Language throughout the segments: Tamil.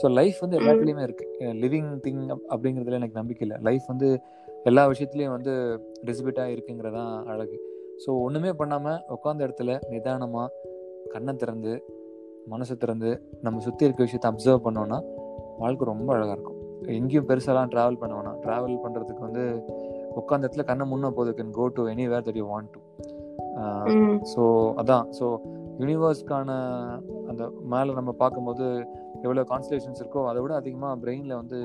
ஸோ லைஃப் வந்து எல்லாத்துலேயுமே இருக்கு. லிவிங் திங் அப்படிங்கிறதுல எனக்கு நம்பிக்கை இல்லை. லைஃப் வந்து எல்லா விஷயத்துலையும் வந்து டிசிபிட்டாக இருக்குங்கிறதான் அழகு. ஸோ ஒன்றுமே பண்ணாமல் உட்காந்த இடத்துல நிதானமாக கண்ணை திறந்து மனசை திறந்து நம்ம சுற்றி இருக்க விஷயத்தை அப்சர்வ் பண்ணோன்னா வாழ்க்கை ரொம்ப அழகாக இருக்கும். எங்கேயும் பெருசாலாம் ட்ராவல் பண்ண வேணாம். ட்ராவல் பண்ணுறதுக்கு வந்து உட்காந்த இடத்துல கண்ணை முன்ன போது can go to anywhere that you want to so அதான். ஸோ யூனிவர்ஸ்க்கான அந்த மேலே நம்ம பார்க்கும்போது எவ்வளோ கான்ஸ்டலேஷன்ஸ் இருக்கோ அதை விட அதிகமாக பிரெயினில் வந்து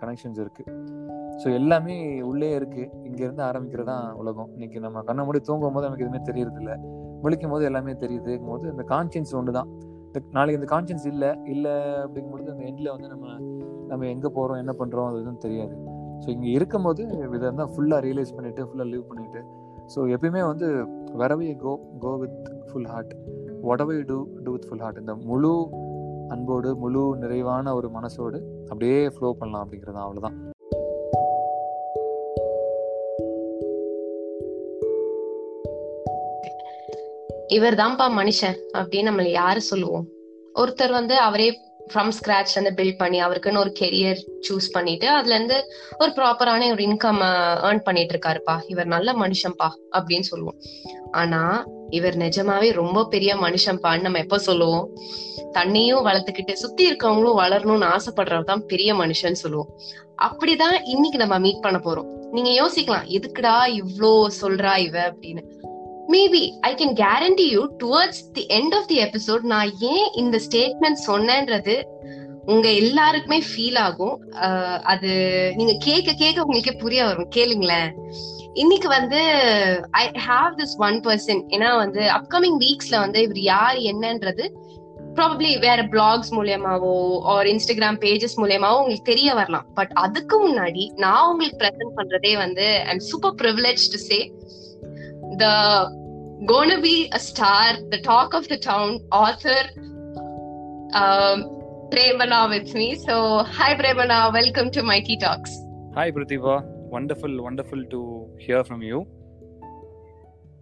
கனெக்ஷன்ஸ் இருக்குது ஸோ எல்லாமே உள்ளே இருக்குது இங்கேருந்து ஆரம்பிக்கிறது தான் உலகம். இன்னைக்கு நம்ம கண்ணை மூடி தூங்கும் போது நமக்கு எதுவுமே தெரியறது இல்லை முழிக்கும் போது எல்லாமே தெரியுதுங்கும் போது இந்த கான்ஷியன்ஸ் ஒன்று தான் இந்த நாளைக்கு இந்த கான்ஷியன்ஸ் இல்லை இல்லை அப்படிங்கும்பொழுது அந்த எண்டில் வந்து நம்ம நம்ம எங்கே போகிறோம் என்ன பண்ணுறோம் அது எதுவும் தெரியாது. ஸோ இங்கே இருக்கும்போது இதை தான் ஃபுல்லாக ரியலைஸ் பண்ணிவிட்டு ஃபுல்லாக லீவ் பண்ணிவிட்டு ஸோ எப்பயுமே வந்து வரவே go go with full heart ஒடவை do do with full heart இந்த முழு அன்போடு முழு நிறைவான ஒரு மனசோடு அப்படியே ஃப்ளோ பண்ணலாம் அப்படிங்கிறது அவ்வளோதான் இவர் தான்ப்பா மனுஷன் அப்படின்னு நம்மள யாரு சொல்லுவோம்? ஒருத்தர் வந்து அவரே ஃப்ரம் ஸ்கிராச் வந்து பில்ட் பண்ணி அவருக்குன்னு ஒரு கெரியர் சூஸ் பண்ணிட்டு அதுல இருந்து ஒரு ப்ராப்பரான ஒரு இன்கம் ஏர்ன் பண்ணிட்டு இருக்காருப்பா. இவர் நல்ல மனுஷன்ப்பா அப்படின்னு சொல்லுவோம். ஆனா இவர் நிஜமாவே ரொம்ப பெரிய மனுஷன்பான்னு நம்ம எப்ப சொல்லுவோம்? தன்னையும் வளர்த்துக்கிட்டு சுத்தி இருக்கவங்களும் வளரணும்னு ஆசைப்படுறவர் தான் பெரிய மனுஷன் சொல்லுவோம். அப்படிதான் இன்னைக்கு நம்ம மீட் பண்ண போறோம். நீங்க யோசிக்கலாம் எதுக்குடா இவ்ளோ சொல்றா இவ அப்படின்னு. Maybe I can guarantee you towards the end of the episode நான் ஏன் இந்த ஸ்டேட்மெண்ட் சொன்னேன்றது உங்க எல்லாருக்குமே ஃபீல் ஆகும். அது நீங்க கேட்க கேட்க உங்களுக்கே புரிய வரும். கேளுங்களேன். இன்னைக்கு வந்து I have this one person ஏன்னா வந்து அப்கமிங் வீக்ஸ்ல வந்து இவர் யார் என்னன்றது ப்ராபப்ளி வேற பிளாக்ஸ் மூலியமாவோ ஆர் இன்ஸ்டாகிராம் பேஜஸ் மூலியமாவோ உங்களுக்கு தெரிய வரலாம் பட் அதுக்கு முன்னாடி நான் உங்களுக்கு ப்ரெசென்ட் பண்றதே வந்து and super privilege to say the gonna a star the talk of the town author author with me so me. So, welcome to welcome to talks hi Talks. Wonderful, wonderful to hear from you.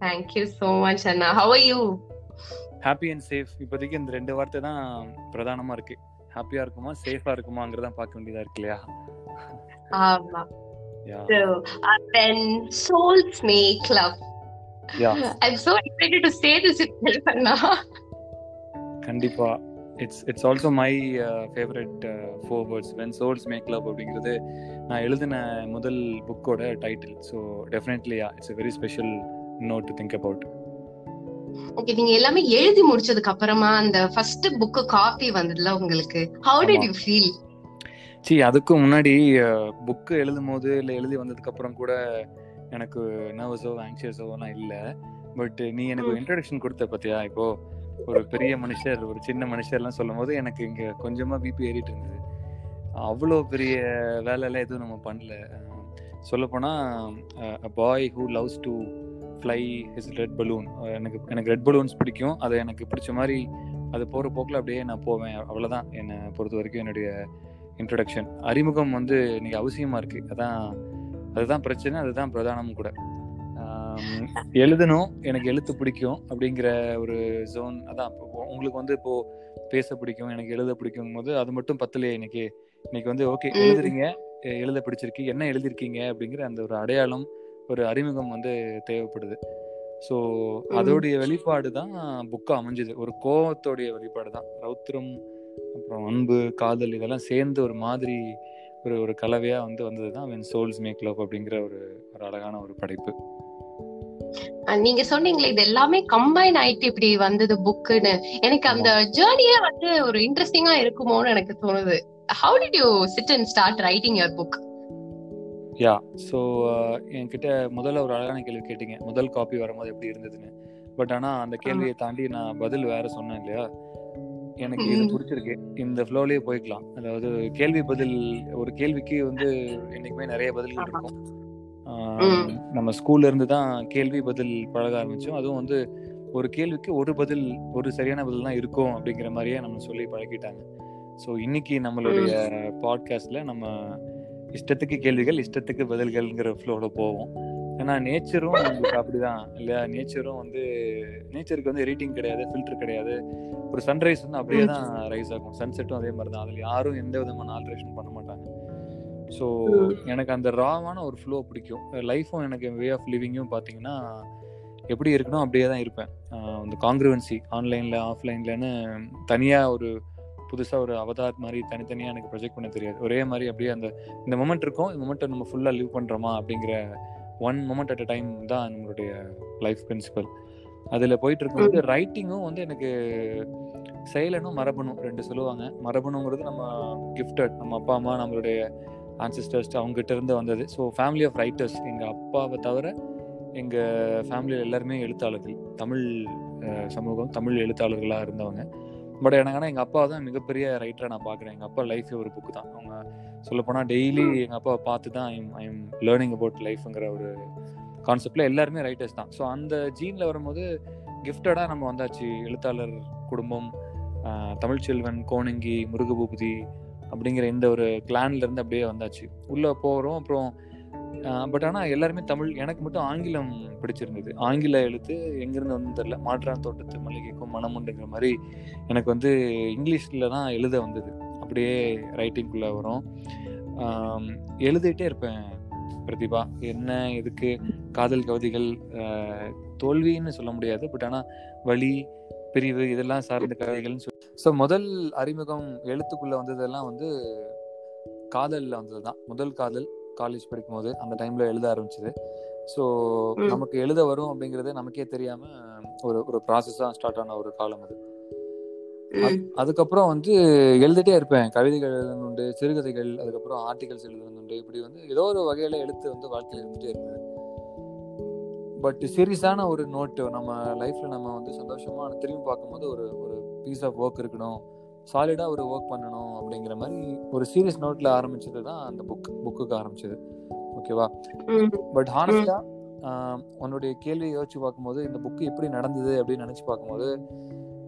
Thank you so much, Anna. How are you? Happy and safe இப்போதைக்கு இந்த ரெண்டு வார்த்தை தான் பிரதானமா இருக்கு ஹாப்பியா இருக்குமா சேஃபா இருக்குமாங்கிறத பார்க்க வேண்டியதா இருக்கு இல்லையா ஆமா So, uh, then Souls Make Club. Yeah. I'm so excited to say this itself, Anna. கண்டிப்பா it's it's also my favourite four words when souls make love அப்படிங்கிறது நான் எழுதின முதல் புக்கோட title so definitely it's very special note to think about okay நீங்க எல்லாமே எழுதி முடிச்சதுக்கு அப்புறமா அந்த ஃபர்ஸ்ட் புக் காப்பி வந்ததுல உங்களுக்கு ஹவு டிட் யூ ஃபீல் சி அதுக்கு முன்னாடி புக்கு எழுதும் போது இல்லை எழுதி வந்ததுக்கு அப்புறம் கூட எனக்கு நர்வஸோ ஆங்ஷியஸோலாம் இல்லை. பட் நீ எனக்கு இன்ட்ரடக்ஷன் கொடுத்த பார்த்தியா இப்போ? ஒரு பெரிய மனுஷர் ஒரு சின்ன மனுஷர்லாம் சொல்லும் போது எனக்கு இங்கே கொஞ்சமாக பிபி ஏறிட்டு இருந்தது. அவ்வளோ பெரிய வேலையெல்லாம் எதுவும் நம்ம பண்ணல. சொல்லப்போனால் boy who loves to fly his red balloon எனக்கு எனக்கு ரெட் பலூன்ஸ் பிடிக்கும். அதை எனக்கு பிடிச்ச மாதிரி அது போகிற போக்கில் அப்படியே நான் போவேன். அவ்வளோதான் என்னை பொறுத்த வரைக்கும் என்னுடைய இன்ட்ரடக்ஷன் அறிமுகம் வந்து இன்னைக்கு அவசியமாக இருக்குது அதான் அதுதான் பிரச்சனை அதுதான் பிரதானமும் கூட. எழுதணும் எனக்கு எழுத்து பிடிக்கும் அப்படிங்கிற ஒரு ஜோன் அதான் உங்களுக்கு வந்து இப்போ பேச பிடிக்கும் எனக்கு எழுத பிடிக்கும் போது அது மட்டும் பத்தலையே இன்னைக்கு. இன்னைக்கு வந்து ஓகே எழுதுறீங்க எழுத பிடிச்சிருக்கு என்ன எழுதிருக்கீங்க அப்படிங்கிற அந்த ஒரு அடையாளம் ஒரு அறிமுகம் வந்து தேவைப்படுது. ஸோ அதோடைய வெளிப்பாடு தான் புக்கா அமைஞ்சது. ஒரு கோவத்தோடைய வெளிப்பாடு தான். ரௌத்திரம் அப்புறம் அன்பு காதல் இதெல்லாம் சேர்ந்து ஒரு மாதிரி ஒரு ஒரு கலவையா வந்து வந்தது தான் வென் சோல்ஸ் மேக் லவ் அப்படிங்கிற ஒரு ஒரு அழகான ஒரு படைப்பு. நீங்க சொன்னீங்களே இது எல்லாமே கம்பைன் ஆயிட்டு இப்படி வந்தது புக்குன்னு எனக்கு அந்த ஜேர்னியே வந்து ஒரு இன்ட்ரெஸ்டிங்கா இருக்குமோன்னு எனக்கு தோணுது. How did you sit and start writing your book yeah so என்கிட்ட முதல்ல ஒரு அழகான கேள்வி கேட்டீங்க. முதல் காப்பி வரும்போது எப்படி இருந்ததுன்னு. பட் ஆனா அந்த கேள்வியை தாண்டி நான் பதில் வேற சொன்னேன் இல்லையா? எனக்கு இது பிடிச்சிருக்கு. இந்த ஃப்ளோலயே போய்க்கலாம். அதாவது கேள்வி பதில் ஒரு கேள்விக்கு வந்து என்னைக்குமே நிறைய பதில்கள் இருக்கும். நம்ம ஸ்கூல்ல இருந்து தான் கேள்வி பதில் பழக ஆரம்பிச்சோம். அதுவும் வந்து ஒரு கேள்விக்கு ஒரு பதில் ஒரு சரியான பதில் தான் இருக்கும் அப்படிங்கிற மாதிரியே நம்ம சொல்லி பழகிட்டாங்க. ஸோ இன்னைக்கு நம்மளுடைய பாட்காஸ்ட்ல நம்ம இஷ்டத்துக்கு கேள்விகள் இஷ்டத்துக்கு பதில்கள்ங்கிற ஃப்ளோல போவோம். ஏன்னா நேச்சரும் உங்களுக்கு அப்படிதான் இல்லையா? நேச்சரும் வந்து நேச்சருக்கு வந்து எடிட்டிங் கிடையாது ஃபில்டர் கிடையாது. ஒரு சன்ரைஸ் வந்து அப்படியே தான் ரைஸ் ஆகும். சன்செட்டும் அதே மாதிரி தான் அதில் யாரும் எந்த விதமான ஆல்ட்ரேஷன் பண்ண மாட்டாங்க. ஸோ எனக்கு அந்த ராவான ஒரு ஃப்ளோ பிடிக்கும். லைஃப்பும் எனக்கு வே ஆஃப் லிவிங்கும் பார்த்தீங்கன்னா எப்படி இருக்கணும் அப்படியே தான் இருப்பேன். அந்த காங்க்ருவன்சி ஆன்லைனில் ஆஃப்லைன்லன்னு தனியாக ஒரு புதுசாக ஒரு அவதார் மாதிரி தனித்தனியாக எனக்கு ப்ரொஜெக்ட் பண்ண தெரியாது. ஒரே மாதிரி அப்படியே அந்த இந்த மொமெண்ட் இருக்கும் இந்த மொமெண்ட்டை நம்ம ஃபுல்லாக லிவ் பண்ணுறோமா அப்படிங்கிற one moment at a time தான் நம்மளுடைய லைஃப் பிரின்சிபல் அதில் போயிட்டு இருக்கும்போது ரைட்டிங்கும் வந்து எனக்கு செயலனும் மரபணும் ரெண்டு சொல்லுவாங்க. மரபணுங்கிறது நம்ம கிஃப்டட் நம்ம அப்பா அம்மா நம்மளுடைய ஆன்சிஸ்டர்ஸ் அவங்ககிட்ட இருந்து வந்தது. ஸோ ஃபேமிலி ஆஃப் ரைட்டர்ஸ் எங்கள் அப்பாவை தவிர எங்கள் ஃபேமிலியில் எல்லாருமே எழுத்தாளர்கள். தமிழ் சமூகம் தமிழ் எழுத்தாளர்களாக இருந்தவங்க. பட் எனக்கு ஆனால் எங்கள் அப்பா தான் மிகப்பெரிய ரைட்டராக நான் பார்க்குறேன் எங்கள் அப்பா லைஃபே ஒரு புக்கு தான். அவங்க சொல்லப்போனால் டெய்லி எங்கள் அப்பாவை பார்த்து தான் ஐம் ஐம் லேர்னிங் அபவுட் லைஃப்ங்கிற ஒரு கான்செப்டில் எல்லாருமே ரைட்டர்ஸ் தான். ஸோ அந்த ஜீனில் வரும்போது கிஃப்டடாக நம்ம வந்தாச்சு. எழுத்தாளர் குடும்பம் தமிழ்ச்செல்வன் கோணங்கி முருகபூபதி அப்படிங்கிற இந்த ஒரு கிளான்ல இருந்து அப்படியே வந்தாச்சு. உள்ளே போகிறோம் அப்புறம் பட் ஆனால் எல்லாருமே தமிழ் எனக்கு மட்டும் ஆங்கிலம் பிடிச்சிருந்தது. ஆங்கில எழுத்து எங்கேருந்து வந்து தெரில மாற்றான் தோட்டத்து மல்லிகைக்கும் மனமுண்டுங்கிற மாதிரி எனக்கு வந்து இங்கிலீஷில் தான் எழுத வந்தது. அப்படியே ரைட்டிங்குள்ளே வரும். எழுதிட்டே இருப்பேன் பிரதிபா. என்ன எதுக்கு? காதல் கவிதைகள் தோல்வின்னு சொல்ல முடியாது. பட் ஆனால் வழி பிரிவு இதெல்லாம் சார்ந்த கதைகள்னு சொல்லி. ஸோ முதல் அறிமுகம் எழுத்துக்குள்ள வந்ததெல்லாம் வந்து காதலில் வந்தது தான் முதல் காதல் காலேஜ் படிக்கும் போது அந்த டைம்ல எழுத ஆரம்பிச்சது. ஸோ நமக்கு எழுத வரும் அப்படிங்கறது நமக்கே தெரியாம ஒரு ஒரு ப்ராசஸா ஸ்டார்ட் ஆன ஒரு காலம் அது. அதுக்கப்புறம் வந்து எழுதிட்டே இருப்பேன். கவிதைகள் எழுதணுண்டு சிறுகதைகள் அதுக்கப்புறம் ஆர்டிகல்ஸ் எழுதணுண்டு இப்படி வந்து ஏதோ ஒரு வகையில எழுத்து வந்து வாழ்க்கையில் இருந்துட்டே இருந்தது. பட் சீரியஸான ஒரு நோட்டு நம்ம லைஃப்ல நம்ம வந்து சந்தோஷமா திரும்பி பார்க்கும்போது ஒரு ஒரு பீஸ் ஆஃப் ஒர்க் இருக்கணும். சாலிடா ஒரு ஒர்க் பண்ணணும் அப்படிங்கிற மாதிரி ஒரு சீரியஸ் நோட்ல ஆரம்பிச்சது தான் அந்த புக் புக்குக்கு ஆரம்பிச்சது. ஓகேவா பட் ஹானஸ்டா உன்னுடைய கேள்வியை யோசிச்சு பார்க்கும்போது இந்த புக்கு எப்படி நடந்தது அப்படின்னு நினைச்சு பார்க்கும்போது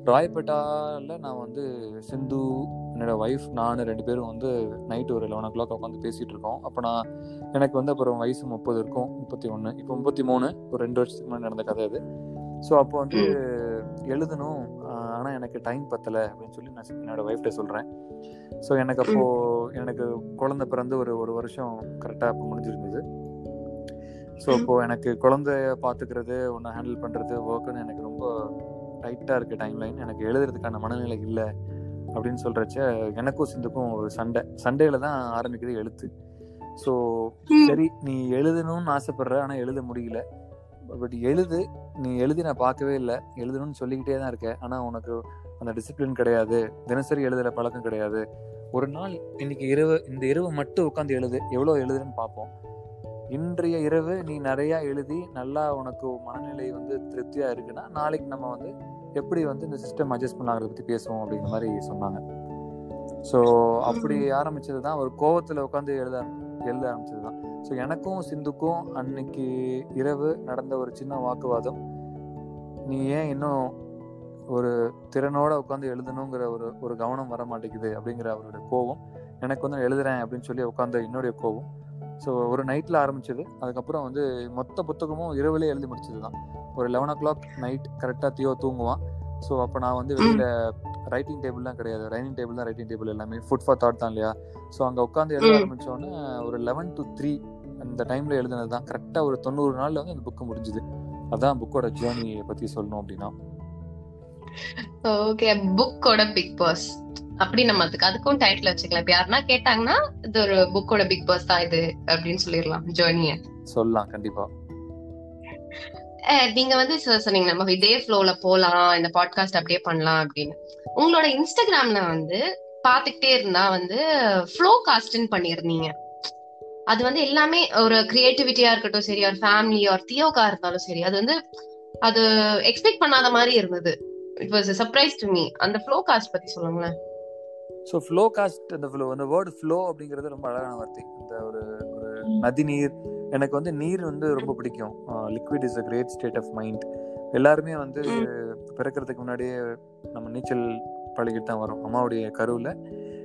ராயப்பேட்டால நான் வந்து சிந்து என்னோட ஒய்ஃப் நான் ரெண்டு பேரும் வந்து நைட்டு ஒரு லெவன் ஓ கிளாக் உட்காந்து பேசிட்டு இருக்கோம். அப்போ நான் எனக்கு வந்து அப்புறம் வயசு முப்பது இருக்கும் முப்பத்தி ஒன்று இப்போ முப்பத்தி மூணு ஒரு ரெண்டு வருஷத்துக்கு முன்னாடி நடந்த கதை அது. ஸோ அப்போ வந்து எழுதணும். ஆனால் எனக்கு டைம் பத்தலை அப்படின்னு சொல்லி நான் என்னோட ஒய்ஃப்ட சொல்கிறேன் ஸோ எனக்கு அப்போ எனக்கு குழந்தை பிறந்து ஒரு ஒரு வருஷம் கரெக்டாக அப்போ முடிஞ்சிருந்தது. ஸோ இப்போ எனக்கு குழந்தைய பார்த்துக்கிறது ஒன்று ஹேண்டில் பண்ணுறது ஒர்க்குன்னு எனக்கு ரொம்ப டைட்டாக இருக்குது டைம் லைன் எனக்கு எழுதுறதுக்கான மனநிலை இல்லை அப்படின்னு சொல்கிறச்ச எனக்கும் சிந்துக்கும் ஒரு சண்டை. சண்டையில் தான் ஆரம்பிக்குது எழுத்து. ஸோ சரி நீ எழுதணும்னு ஆசைப்படுற ஆனால் எழுத முடியல. பட் எழுது நீ எழுதி நான் பார்க்கவே இல்லை. எழுதணும்னு சொல்லிக்கிட்டே தான் இருக்க ஆனால் உனக்கு அந்த டிசிப்ளின் கிடையாது. தினசரி எழுதுகிற பழக்கம் கிடையாது. ஒரு நாள் இன்னைக்கு இரவு இந்த இரவு மட்டும் உட்காந்து எழுது. எவ்வளோ எழுதுன்னு பார்ப்போம். இன்றைய இரவு நீ நிறைய எழுதி நல்லா உனக்கு மனநிலை வந்து திருப்தியா இருக்குன்னா நாளைக்கு நம்ம வந்து எப்படி வந்து இந்த சிஸ்டம் அட்ஜஸ்ட் பண்ணலாங்கிறத பத்தி பேசுவோம் அப்படிங்கிற மாதிரி சொன்னாங்க. ஸோ அப்படி ஆரம்பிச்சது தான் ஒரு கோவத்துல உட்காந்து எழுத எழுத ஆரம்பிச்சது தான் ஸோ எனக்கும் சிந்துக்கும் அன்னைக்கு இரவு நடந்த ஒரு சின்ன வாக்குவாதம். நீ ஏன் இன்னும் ஒரு திறனோட உட்காந்து எழுதணுங்கிற ஒரு ஒரு கவனம் வர மாட்டேங்குது அப்படிங்கிற அவருடைய கோவம் எனக்கு வந்து எழுதுறேன் அப்படின்னு சொல்லி உட்காந்த என்னுடைய கோவம் ஸோ ஒரு நைட்டில் ஆரம்பிச்சது. அதுக்கப்புறம் வந்து மொத்த புத்தகமும் இரவுலேயே எழுதி முடிச்சது தான் ஒரு லெவன் ஓ கிளாக் நைட் கரெக்டாக தியோ தூங்குவான். ஸோ அப்போ நான் வந்து வெளியில் ரைட்டிங் டேபிள்லாம் கிடையாது. ரைட்டிங் டேபிள் தான் ரைட்டிங் டேபிள் எல்லாமே. ஃபுட் ஃபார் தாட் தான் இல்லையா? ஸோ அங்கே உட்காந்து எழுத ஆரம்பிச்சோன்னே ஒரு லெவன் டு த்ரீ அந்த டைமில் எழுதுனது தான் கரெக்டாக ஒரு தொண்ணூறு நாளில் வந்து அந்த புக்கு முடிஞ்சுது. அதான் புக்கோட ஜேர்னியை பற்றி சொல்லணும் அப்படின்னா. ஓகே புக்கோட பிக் பாஸ் அப்படி நம்ம அதுக்கு அதுக்கும் டைட்டில் வச்சுக்கலாம். இப்ப யாருன்னா கேட்டாங்கன்னா இது ஒரு புக்கோட பிக் பாஸ் தான் இது அப்படின்னு சொல்லிடலாம் ஜேர்னிய சொல்லலாம் கண்டிப்பா. நீங்க வந்து சொன்னீங்க நம்ம இதே ஃப்ளோல போலாம் இந்த பாட்காஸ்ட் அப்படியே பண்ணலாம் அப்படின்னு. உங்களோட இன்ஸ்டாகிராம்ல வந்து பாத்துக்கிட்டே இருந்தா வந்து ஃப்ளோ காஸ்ட்னு பண்ணிருந்தீங்க அது வந்து எல்லாமே ஒரு கிரியேட்டிவிட்டியா இருக்கட்டும் சரி ஒரு ஃபேமிலி ஒரு தியோகா இருந்தாலும் சரி அது வந்து அது எக்ஸ்பெக்ட் பண்ணாத மாதிரி இருந்தது. It was surprise to me அந்த ஃப்ளோ காஸ்ட் பத்தி சொல்லுங்களேன். ஸோ ஃப்ளோ காஸ்ட் அந்த ஃப்ளோ அந்த வேர்டு ஃப்ளோ அப்படிங்கிறது ரொம்ப அழகான வார்த்தை. இந்த ஒரு ஒரு நதி நீர் எனக்கு வந்து நீர் வந்து ரொம்ப பிடிக்கும். Liquid is a great state of mind எல்லாருமே வந்து பிறக்கிறதுக்கு முன்னாடியே நம்ம நீச்சல் பழகிட்டு தான் வரோம். அம்மாவுடைய கருவில்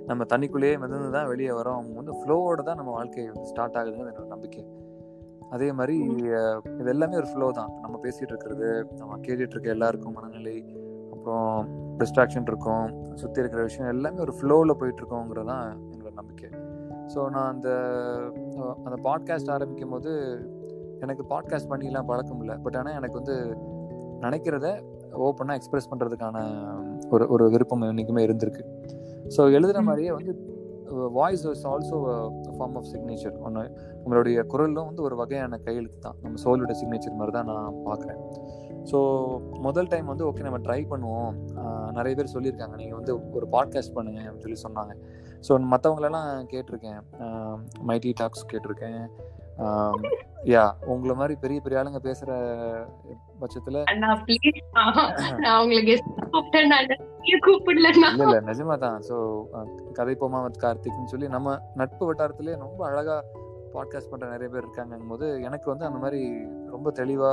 நம்ம தண்ணிக்குள்ளேயே மிதந்து தான் வெளியே வரோம். அவங்க வந்து ஃப்ளோவோட தான் நம்ம வாழ்க்கை ஸ்டார்ட் ஆகுதுன்னு என்னோட நம்பிக்கை. அதே மாதிரி இது எல்லாமே ஒரு ஃப்ளோ தான். நம்ம பேசிட்டு இருக்கிறது நம்ம கேட்டுட்டு இருக்க எல்லாருக்கும் மனநிலை அப்புறம் டிஸ்ட்ராக்ஷன் இருக்கும் சுற்றி இருக்கிற விஷயம் எல்லாமே ஒரு ஃப்ளோவில் போயிட்டு இருக்கோங்கிறது தான் எங்களோட நம்பிக்கை. ஸோ நான் அந்த அந்த பாட்காஸ்ட் ஆரம்பிக்கும் போது எனக்கு பாட்காஸ்ட் பண்ணிலாம் பழக்கம் இல்லை. பட் ஆனால் எனக்கு வந்து நினைக்கிறத ஓப்பனாக எக்ஸ்பிரஸ் பண்ணுறதுக்கான ஒரு ஒரு விருப்பம் என்றைக்குமே இருந்திருக்கு. ஸோ எழுதுகிற. மாதிரியே வந்து voice is also form of signature ஒன்று நம்மளுடைய குரலும் வந்து ஒரு வகையான கையெழுத்து தான் நம்ம சோலோட சிக்னேச்சர் மாதிரி தான் நான் பார்க்குறேன். ஸோ முதல் டைம் வந்து ஓகே நம்ம ட்ரை பண்ணுவோம். நிறைய பேர் சொல்லியிருக்காங்க. நீங்கள் வந்து ஒரு பாட்காஸ்ட் பண்ணுங்க அப்படின்னு சொல்லி சொன்னாங்க. ஸோ மற்றவங்களெல்லாம் கேட்டிருக்கேன். மைட்டி டாக்ஸ் கேட்டிருக்கேன். யா உங்களை மாதிரி பெரிய பெரிய ஆளுங்க பேசுகிற பட்சத்தில் இல்ல இல்ல நிஜமா தான். ஸோ கதை போமா வித் கார்த்திக்னு சொல்லி நம்ம நட்பு வட்டாரத்திலே ரொம்ப அழகா பாட்காஸ்ட் பண்ற நிறைய பேர் இருக்காங்கும் போது எனக்கு வந்து அந்த மாதிரி ரொம்ப தெளிவா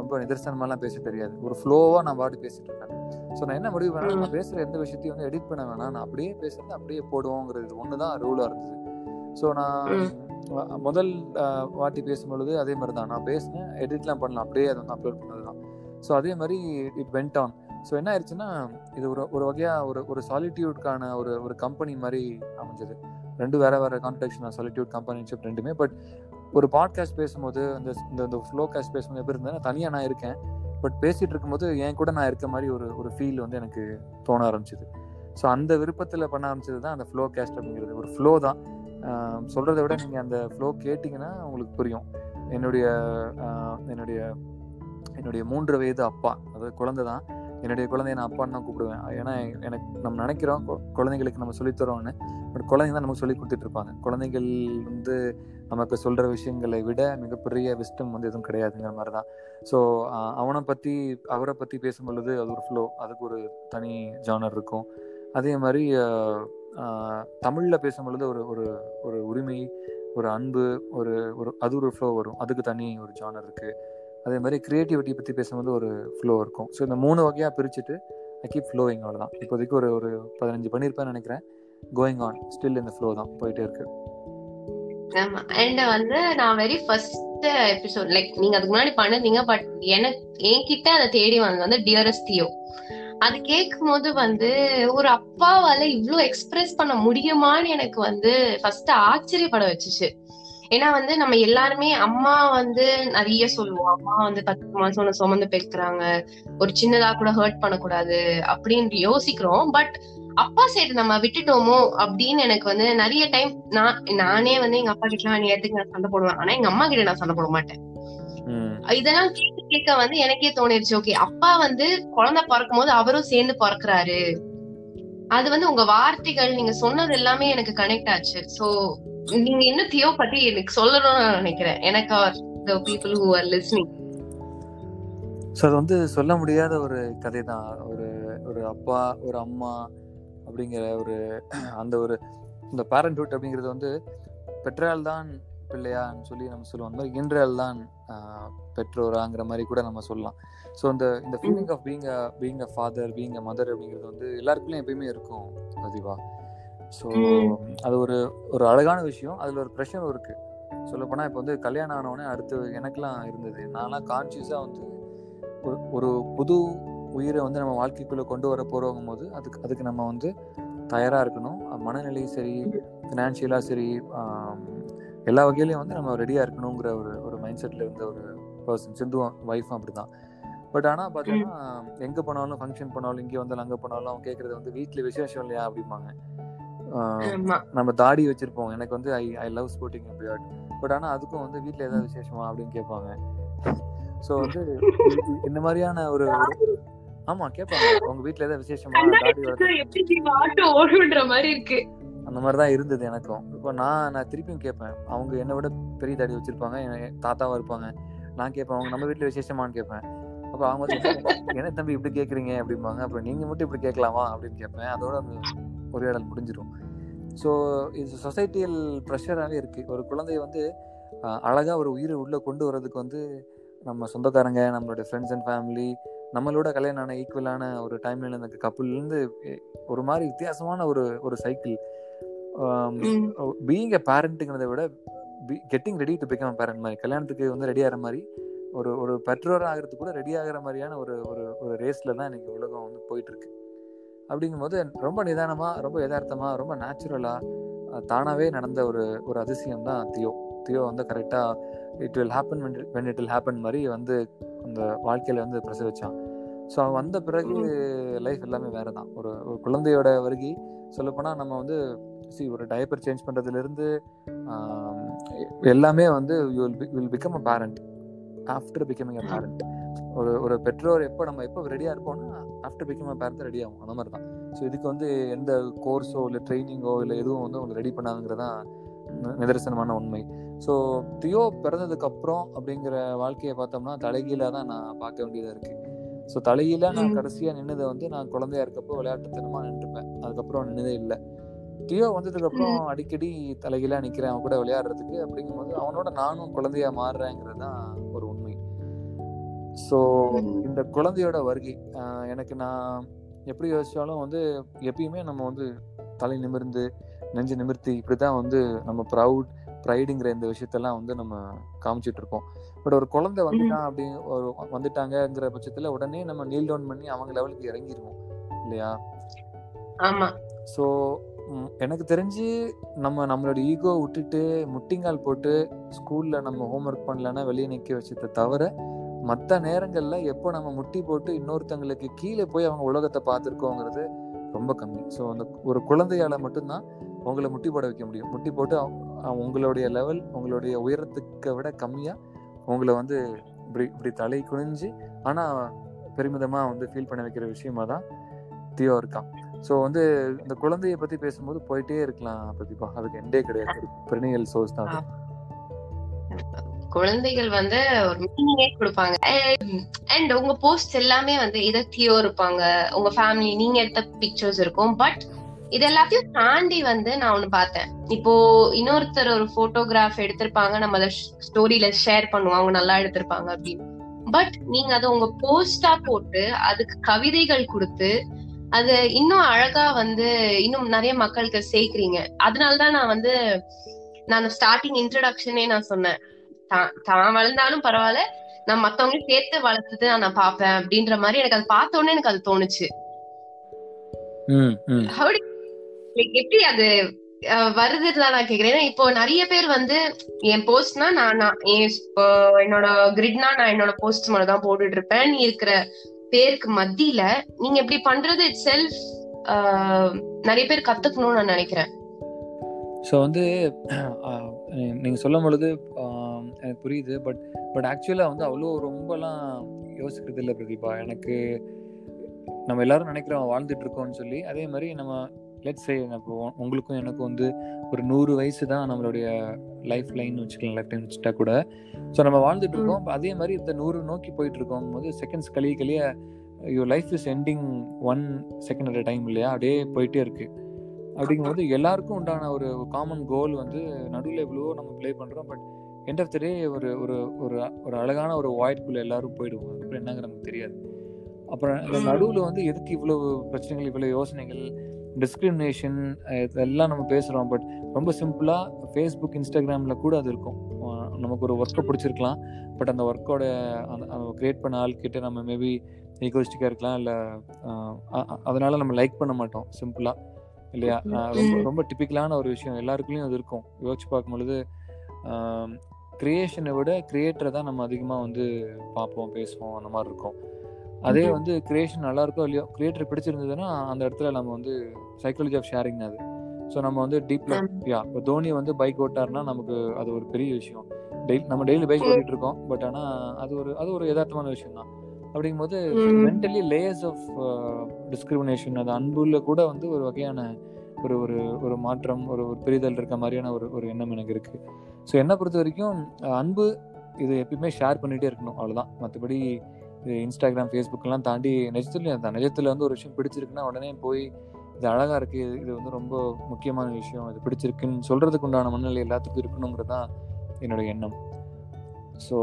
ரொம்ப நிதர்சனமாலாம் பேச தெரியாது. ஒரு ஃப்ளோவா நான் பாட்டு பேசிட்டு இருக்கேன் ஸோ நான் என்ன முடிவு பண்ணேன் நான் பேசுற எந்த விஷயத்தையும் வந்து எடிட் பண்ண வேணாம். நான் அப்படியே பேசுறது அப்படியே போடுவோங்கிறது ஒன்று தான் ரூலா இருந்தது. ஸோ நான் முதல் வாட்டி பேசும்பொழுது அதே மாதிரி தான் நான் பேசினேன் எடிட்லாம் பண்ணலாம் அப்படியே அதை வந்து அப்லோட் பண்ணது தான் ஸோ அதே மாதிரி இட் வெண்ட் ஆன் ஸோ என்ன ஆயிடுச்சுன்னா இது ஒரு ஒரு வகையா ஒரு ஒரு சாலிட்யூட்கான ஒரு ஒரு கம்பெனி மாதிரி அமைஞ்சது. ரெண்டு வேற வேற கான்டெக்ட் நான் சாலிட்யூட் கம்பெனிஷிப் ரெண்டுமே பட் ஒரு பாட்காஸ்ட் பேசும்போது அந்த இந்த இந்த ஃப்ளோ காஸ்ட் பேசும்போது எப்படி இருந்தேன்னா தனியாக நான் இருக்கேன். பட் பேசிகிட்டு இருக்கும்போது என் கூட நான் இருக்க மாதிரி ஒரு ஒரு ஃபீல் வந்து எனக்கு தோண ஆரம்பிச்சது. ஸோ அந்த விருப்பத்தில் பண்ண ஆரம்பிச்சது தான் அந்த ஃப்ளோ கேஸ்ட் அப்படிங்கிறது. ஒரு ஃப்ளோ தான். சொல்கிறத விட நீங்கள் அந்த ஃப்ளோ கேட்டிங்கன்னா உங்களுக்கு புரியும். என்னுடைய என்னுடைய என்னுடைய மூன்று வயது அப்பா அதாவது குழந்தை தான் என்னுடைய குழந்தைய நான் அப்பான்னு தான் கூப்பிடுவேன். ஏன்னா எனக்கு நம்ம நினைக்கிறோம் குழந்தைங்களுக்கு நம்ம சொல்லித்தரோம்னு பட் குழந்தைங்க தான் நமக்கு சொல்லி கொடுத்துட்டு இருப்பாங்க குழந்தைகள் வந்து நமக்கு சொல்கிற விஷயங்களை விட மிகப்பெரிய விஸ்டம் வந்து எதுவும் கிடையாதுங்கிற மாதிரி தான் ஸோ அவனை பற்றி அவரை பற்றி பேசும் பொழுது அது ஒரு ஃப்ளோ அதுக்கு ஒரு தனி ஜானர் இருக்கும். அதே மாதிரி தமிழில் பேசும் பொழுது ஒரு ஒரு ஒரு உரிமை ஒரு அன்பு ஒரு ஒரு அது ஒரு ஃப்ளோ வரும். அதுக்கு தனி ஒரு ஜானர் இருக்குது அதே மாதிரி கிரியேட்டிவிட்டி பற்றி பேசும்போது ஒரு ஃப்ளோ இருக்கும். ஸோ இந்த மூணு வகையாக பிரிச்சுட்டு ஐ கீப் ஃப்ளோயிங் அவ்வளோதான் இப்போதைக்கு ஒரு ஒரு பதினஞ்சு பண்ணியிருப்பேன்னு நினைக்கிறேன். கோயிங் ஆன் ஸ்டில் இந்த ஃப்ளோ தான் போயிட்டே இருக்கு. ஆமா. அண்ட் வந்து நான் வெரி ஃபர்ஸ்ட் எபிசோட் லைக் நீங்க அதுக்கு முன்னாடி பண்ணிருந்தீங்க பட் எனக்கு என்கிட்ட அதை தேடி வந்தது வந்து டியரஸ்ட் தியோ அது கேட்கும் போது வந்து ஒரு அப்பாவால இவ்வளவு எக்ஸ்பிரஸ் பண்ண முடியுமான்னு எனக்கு வந்து ஃபர்ஸ்ட் ஆச்சரியப்பட வச்சுச்சு. ஏன்னா வந்து நம்ம எல்லாருமே அம்மா வந்து நிறைய சொல்லுவோம். அம்மா வந்து பத்து மாசம் சுமந்து பெக்குறாங்க ஒரு சின்னதா கூட ஹர்ட் பண்ணக்கூடாது அப்படின்னு யோசிக்கிறோம். பட் அப்பா சைடு நம்ம விட்டுட்டோமோ அப்படின்னு எனக்கு வந்து நிறைய டைம் நான் நானே வந்து எங்க அப்பா கிட்ட நேரத்துக்கு நான் சண்டை போடுவேன். ஆனா எங்க அம்மா கிட்ட நான் சண்டை போட மாட்டேன். இதெல்லாம் கேட்க கேட்க வந்து எனக்கே தோணிருச்சு. ஓகே அப்பா வந்து குழந்தை பிறக்கும் போது அவரும் சேர்ந்து பிறக்குறாரு. அது வந்து உங்க வார்த்தைகள் நீங்க சொன்னது எல்லாமே எனக்கு கனெக்ட் ஆச்சு. சோ நீங்க இன்னும் தியோ பத்தி எனக்கு சொல்லணும்னு நான் நினைக்கிறேன். எனக்கு the people who are listening so அது வந்து சொல்ல முடியாத ஒரு கதை தான் ஒரு ஒரு அப்பா ஒரு அம்மா அப்படிங்கிற ஒரு அந்த ஒரு இந்த பேரண்ட்ஹுட் அப்படிங்கிறது வந்து பெற்றால் தான் பிள்ளையான்னு சொல்லி நம்ம சொல்லுவோம். அந்த மாதிரி இன்றால் தான் பெற்றோராங்கிற மாதிரி கூட நம்ம சொல்லலாம். ஸோ இந்த இந்த feeling of being a being a father being a mother அப்படிங்கிறது வந்து எல்லாருக்குள்ளயும் எப்பயுமே இருக்கும் பதிவா ஸோ. அது ஒரு ஒரு அழகான விஷயம். அதில் ஒரு ப்ரெஷரும் இருக்கு. சொல்லப் போனா இப்போ வந்து கல்யாணம் ஆனவுடனே அடுத்து எனக்கெல்லாம் இருந்தது. நான்லாம் கான்சியஸாக வந்து ஒரு ஒரு புது உயிரை வந்து நம்ம வாழ்க்கைக்குள்ளே கொண்டு வர போகிறோங்கும் போது அதுக்கு அதுக்கு நம்ம வந்து தயாராக இருக்கணும். அஹ் மனநிலை சரி ஃபினான்ஷியலாக சரி எல்லா வகையிலையும் வந்து நம்ம ரெடியாக இருக்கணுங்கிற ஒரு ஒரு மைண்ட் செட்டில் இருந்த ஒரு பர்சன் சிந்து ஒய்ஃபும் அப்படி தான் பட் ஆனால் பார்த்தீங்கன்னா எங்கே போனாலும் ஃபங்க்ஷன் போனாலும் இங்கே வந்தாலும் அங்கே போனாலும் அவங்க கேட்குறது வந்து வீட்டில் விசேஷம் இல்லையா அப்படிம்பாங்க. நம்ம தாடி வச்சிருப்போம். எனக்கு வந்து I I love sporting beard but ஆனால் அதுக்கும் வந்து வீட்டில் ஏதாவது விசேஷமா அப்படின்னு கேட்பாங்க. ஸோ வந்து இந்த மாதிரியான ஒரு ஆமா கேட்பாங்க. உங்க வீட்டில் ஏதாவது விசேஷமா தாடி இருக்கு. அந்த மாதிரி தான் இருந்தது எனக்கும். இப்போ நான் நான் திருப்பியும் கேட்பேன். அவங்க என்னை விட பெரிய தாடி வச்சிருப்பாங்க. என் தாத்தாவா இருப்பாங்க. நான் கேட்பேன் அவங்க நம்ம வீட்டில் விசேஷமான்னு கேட்பேன். அப்போ அவங்க என்ன தம்பி இப்படி கேட்குறீங்க? அப்படிம்பாங்க. அப்புறம் நீங்க மட்டும் இப்படி கேட்கலாமா? அப்படின்னு கேட்பேன். அதோட அந்த உரையாடல் முடிஞ்சிடும் ஸோ இது சொசைட்டியல் ப்ரெஷராகவே இருக்கு. ஒரு குழந்தைய வந்து அஹ், அழகா ஒரு உயிரை உள்ள கொண்டு வர்றதுக்கு வந்து நம்ம சொந்தக்காரங்க நம்மளுடைய ஃப்ரெண்ட்ஸ் அண்ட் ஃபேமிலி நம்மளோட கல்யாணம் ஆன ஈக்குவலான ஒரு டைம்ல இந்த கப்புள்லேருந்து ஒரு மாதிரி வித்தியாசமான ஒரு ஒரு சைக்கிள். பீயிங் எ பேரண்ட்டுங்கிறத விட getting ready to become parent மாதிரி கல்யாணத்துக்கு வந்து ரெடி ஆகிற மாதிரி ஒரு ஒரு பெற்றோர் ஆகிறதுக்கு கூட ரெடி ஆகிற மாதிரியான ஒரு ஒரு ஒரு ரேஸில் தான் இன்னைக்கு உலகம் வந்து போயிட்டு இருக்கு. அப்படிங்கும்போது ரொம்ப நிதானமாக ரொம்ப யதார்த்தமாக ரொம்ப நேச்சுரலாக தானாகவே நடந்த ஒரு ஒரு அதிசயம் தான் தியோ. தியோ வந்து கரெக்டாக it will happen when it will happen மாதிரி வந்து அந்த வாழ்க்கையில் வந்து பிரசவிச்சான். ஸோ அவன் வந்த பிறகு லைஃப் எல்லாமே வேறு தான் ஒரு ஒரு குழந்தையோட வருகை. சொல்லப்போனால் நம்ம வந்து சி ஒரு டயப்பர் சேஞ்ச் பண்ணுறதுலேருந்து எல்லாமே வந்து you will will become a parent after becoming a parent ஒரு ஒரு பெற்றோர் எப்போ நம்ம எப்போ ரெடியாக இருப்போம்னா ஆஃப்டர் பிகம் பேரண்ட் ரெடி ஆகும். அந்த மாதிரி தான் ஸோ இதுக்கு வந்து எந்த கோர்ஸோ இல்லை ட்ரைனிங்கோ இல்லை எதுவும் வந்து அவங்க ரெடி பண்ணாங்கிறதான் நிதர்சனமான உண்மை. ஸோ தியோ பிறந்ததுக்கு அப்புறம் அப்படிங்கிற வாழ்க்கையை பார்த்தோம்னா தலைகீழாக தான் நான் பார்க்க வேண்டியதாக இருக்கு. ஸோ தலைகீழாக நான் கடைசியாக நின்னதை வந்து நான் குழந்தையா இருக்கப்போ விளையாட்டுத்தனமாக நின்றுப்பேன். அதுக்கப்புறம் நின்னதே இல்லை. தியோ வந்ததுக்கு அப்புறம் அடிக்கடி தலைகீழா நிக்கிறேன். அவன் கூட விளையாடுறதுக்கு அப்படிங்கும்போது அவனோட நானும் குழந்தையா மாறுறேங்கிறது தான் ஒரு உண்மை. ஸோ இந்த குழந்தையோட வருகை எனக்கு நான் எப்படி யோசிச்சாலும் வந்து எப்பயுமே நம்ம வந்து தலை நிமிர்ந்து நெஞ்சு நிமிர்த்தி இப்படிதான் வந்து நம்ம ப்ரவுட் ப்ரைடுங்கிற இந்த விஷயத்தெல்லாம் வந்து நம்ம காமிச்சிட்டு இருக்கோம் பட் ஒரு குழந்தை வந்துட்டான் அப்படி ஒரு வந்துட்டாங்கிற பட்சத்துல உடனே நம்ம நீல் டவுன் பண்ணி அவங்க லெவலுக்கு இறங்கிடுவோம் இல்லையா? ஆமா. ஸோ எனக்கு தெரிஞ்சு நம்ம நம்மளோட ஈகோ விட்டுட்டு முட்டிங்கால் போட்டு ஸ்கூல்ல நம்ம ஹோம்ஒர்க் பண்ணலன்னா வெளியே நிற்க வச்சதை தவிர மற்ற நேரங்கள்ல எப்போ நம்ம முட்டி போட்டு இன்னொருத்தங்களுக்கு கீழே போய் அவங்க உலகத்தை பார்த்துருக்கோங்கிறது ரொம்ப கம்மி. ஸோ அந்த ஒரு குழந்தையால மட்டும்தான் உங்களை முட்டி போட வைக்க முடியும். முட்டி போட்டு உங்களுடைய லெவல் உங்களுடைய உயரத்துக்கு விட கம்மியா உங்களை வந்து இப்படி இப்படி தலை குனிஞ்சு ஆனா பெருமிதமா வந்து ஃபீல் பண்ண வைக்கிற விஷயமா தான் தியோ இருக்கான். ஸோ வந்து இந்த குழந்தைய பத்தி பேசும்போது போயிட்டே இருக்கலாம் பிரதீபா. அதுக்கு எண்டே கிடையாது. பெருநியல் சோர்ஸ் தான் குழந்தைகள் வந்து ஒரு மீனிங்கே கொடுப்பாங்க. அண்ட் உங்க போஸ்ட் எல்லாமே வந்து இதத்தியோ தியோ இருப்பாங்க. உங்க ஃபேமிலி நீங்க எடுத்த பிக்சர்ஸ் இருக்கும். பட் இது எல்லாத்தையும் தாண்டி வந்து நான் ஒண்ணு பார்த்தேன். இப்போ இன்னொருத்தர் ஒரு போட்டோகிராஃப் எடுத்திருப்பாங்க. நம்ம அதை ஸ்டோரியில ஷேர் பண்ணுவோம். அவங்க நல்லா எடுத்திருப்பாங்க அப்படின்னு. பட் நீங்க அதை உங்க போஸ்டா போட்டு அதுக்கு கவிதைகள் கொடுத்து அது இன்னும் அழகா வந்து இன்னும் நிறைய மக்களுக்கு சேர்க்கிறீங்க. அதனாலதான் நான் வந்து நான் ஸ்டார்டிங் இன்ட்ரடக்ஷனே நான் சொன்னேன். தான் வளர்ந்தாலும் பரவாயில்ல. நான் மத்தவங்களையும் சேர்த்து வளர்த்துட்டு நான் பாப்பேன் அப்படின்ற மாதிரி எனக்கு அது பார்த்த உடனே எனக்கு அது தோணுச்சு. எப்படி அது வருதுதான் நான் கேக்குறேன். இப்போ நிறைய பேர் வந்து என் போஸ்ட்னா நான் நான் என்னோட கிரிட்னா நான் என்னோட போஸ்ட் மட்டும் தான் போட்டுட்டு இருப்பேன் நீ இருக்கிற பேருக்கு மத்தியில நீங்க இப்படி பண்றது இட் செல்ஃப் நிறைய பேர் கத்துக்கணும்னு நான் நினைக்கிறேன். ஸோ வந்து நீங்கள் சொல்லும் பொழுது எனக்கு புரியுது. பட் பட் ஆக்சுவலாக வந்து அவ்வளோ ரொம்பலாம் யோசிக்கிறது இல்லை பிரதீபா. எனக்கு நம்ம எல்லாரும் நினைக்கிறோம் வாழ்ந்துட்டு இருக்கோம்னு சொல்லி. அதே மாதிரி நம்ம லெட்ஸ் சே உங்களுக்கும் எனக்கும் வந்து ஒரு நூறு வயசு தான் நம்மளுடைய லைஃப் லைன் வச்சுக்கலாம் லைஃப் டைம் வச்சுட்டா கூட. ஸோ நம்ம வாழ்ந்துட்டு இருக்கோம். அதே மாதிரி இந்த நூறு நோக்கி போயிட்டு இருக்கோம் போது செகண்ட்ஸ் கழிய கழிய you life is ending one second at time இல்லையா? அப்படியே போயிட்டே இருக்கு. அப்படிங்கும்போது எல்லாருக்கும் உண்டான ஒரு காமன் கோல் வந்து நடுவில் எவ்வளவோ நம்ம ப்ளே பண்ணுறோம் but end of the day ஒரு ஒரு ஒரு ஒரு அழகான ஒரு வாய்ப்புக்குள்ள எல்லாரும் போயிடுவோம் அதுக்கப்புறம் என்னங்க நமக்கு தெரியாது. அப்புறம் இந்த நடுவில் வந்து எதுக்கு இவ்வளவு பிரச்சனைகள் இவ்வளவு யோசனைகள் டிஸ்கிரிமினேஷன் இதெல்லாம் நம்ம பேசுகிறோம் பட் ரொம்ப சிம்பிளாக ஃபேஸ்புக் இன்ஸ்டாகிராமில் கூட அது இருக்கும். நமக்கு ஒரு ஒர்க்கை பிடிச்சிருக்கலாம். பட் அந்த ஒர்க்கோட க்ரியேட் பண்ண ஆள்கிட்ட நம்ம மேபி ஈகோஸ்டிக்காக இருக்கலாம். இல்லை அதனால நம்ம லைக் பண்ண மாட்டோம். சிம்பிளாக இல்லையா? ரொம்ப ரொம்ப டிப்பிக்கலான ஒரு விஷயம். எல்லாருக்குள்ளேயும் அது இருக்கும். யோசிச்சு பார்க்கும் பொழுது கிரியேஷனை விட கிரியேட்டரை தான் நம்ம அதிகமாக வந்து பார்ப்போம் பேசுவோம் அந்த மாதிரி இருக்கும். அதே வந்து கிரியேஷன் நல்லா இருக்கோ இல்லையோ கிரியேட்டர் பிடிச்சிருந்ததுன்னா அந்த இடத்துல நம்ம வந்து சைக்காலஜி ஆஃப் ஷேரிங் அது. ஸோ நம்ம வந்து டீப்ல யா இப்போ தோனி வந்து பைக் ஓட்டாருன்னா நமக்கு அது ஒரு பெரிய விஷயம். டெய்லி நம்ம டெய்லி பைக் ஓட்டிட்டு இருக்கோம். பட் ஆனால் அது ஒரு அது ஒரு யதார்த்தமான விஷயம் தான். அப்படிங்கும்போது மென்டலி லேயர்ஸ் ஆஃப் டிஸ்கிரிமினேஷன் அது அன்புல கூட வந்து ஒரு வகையான ஒரு ஒரு ஒரு மாற்றம் ஒரு ஒரு பெரிதல் இருக்க மாதிரியான ஒரு ஒரு எண்ணம் எனக்கு இருக்கு. ஸோ என்னை பொறுத்த வரைக்கும் அன்பு இது எப்பயுமே ஷேர் பண்ணிகிட்டே இருக்கணும். அவ்வளோதான் மற்றபடி இன்ஸ்டாகிராம் ஃபேஸ்புக்கெல்லாம் தாண்டி நிஜத்துலையும் அந்த நிஜத்தில் வந்து ஒரு விஷயம் பிடிச்சிருக்குன்னா உடனே போய் இது அழகாக இருக்குது இது வந்து ரொம்ப முக்கியமான விஷயம் இது பிடிச்சிருக்குன்னு சொல்கிறதுக்கு உண்டான மனநிலை எல்லாத்துக்கும் இருக்கணுங்கிறது தான் என்னோட எண்ணம். ஸோ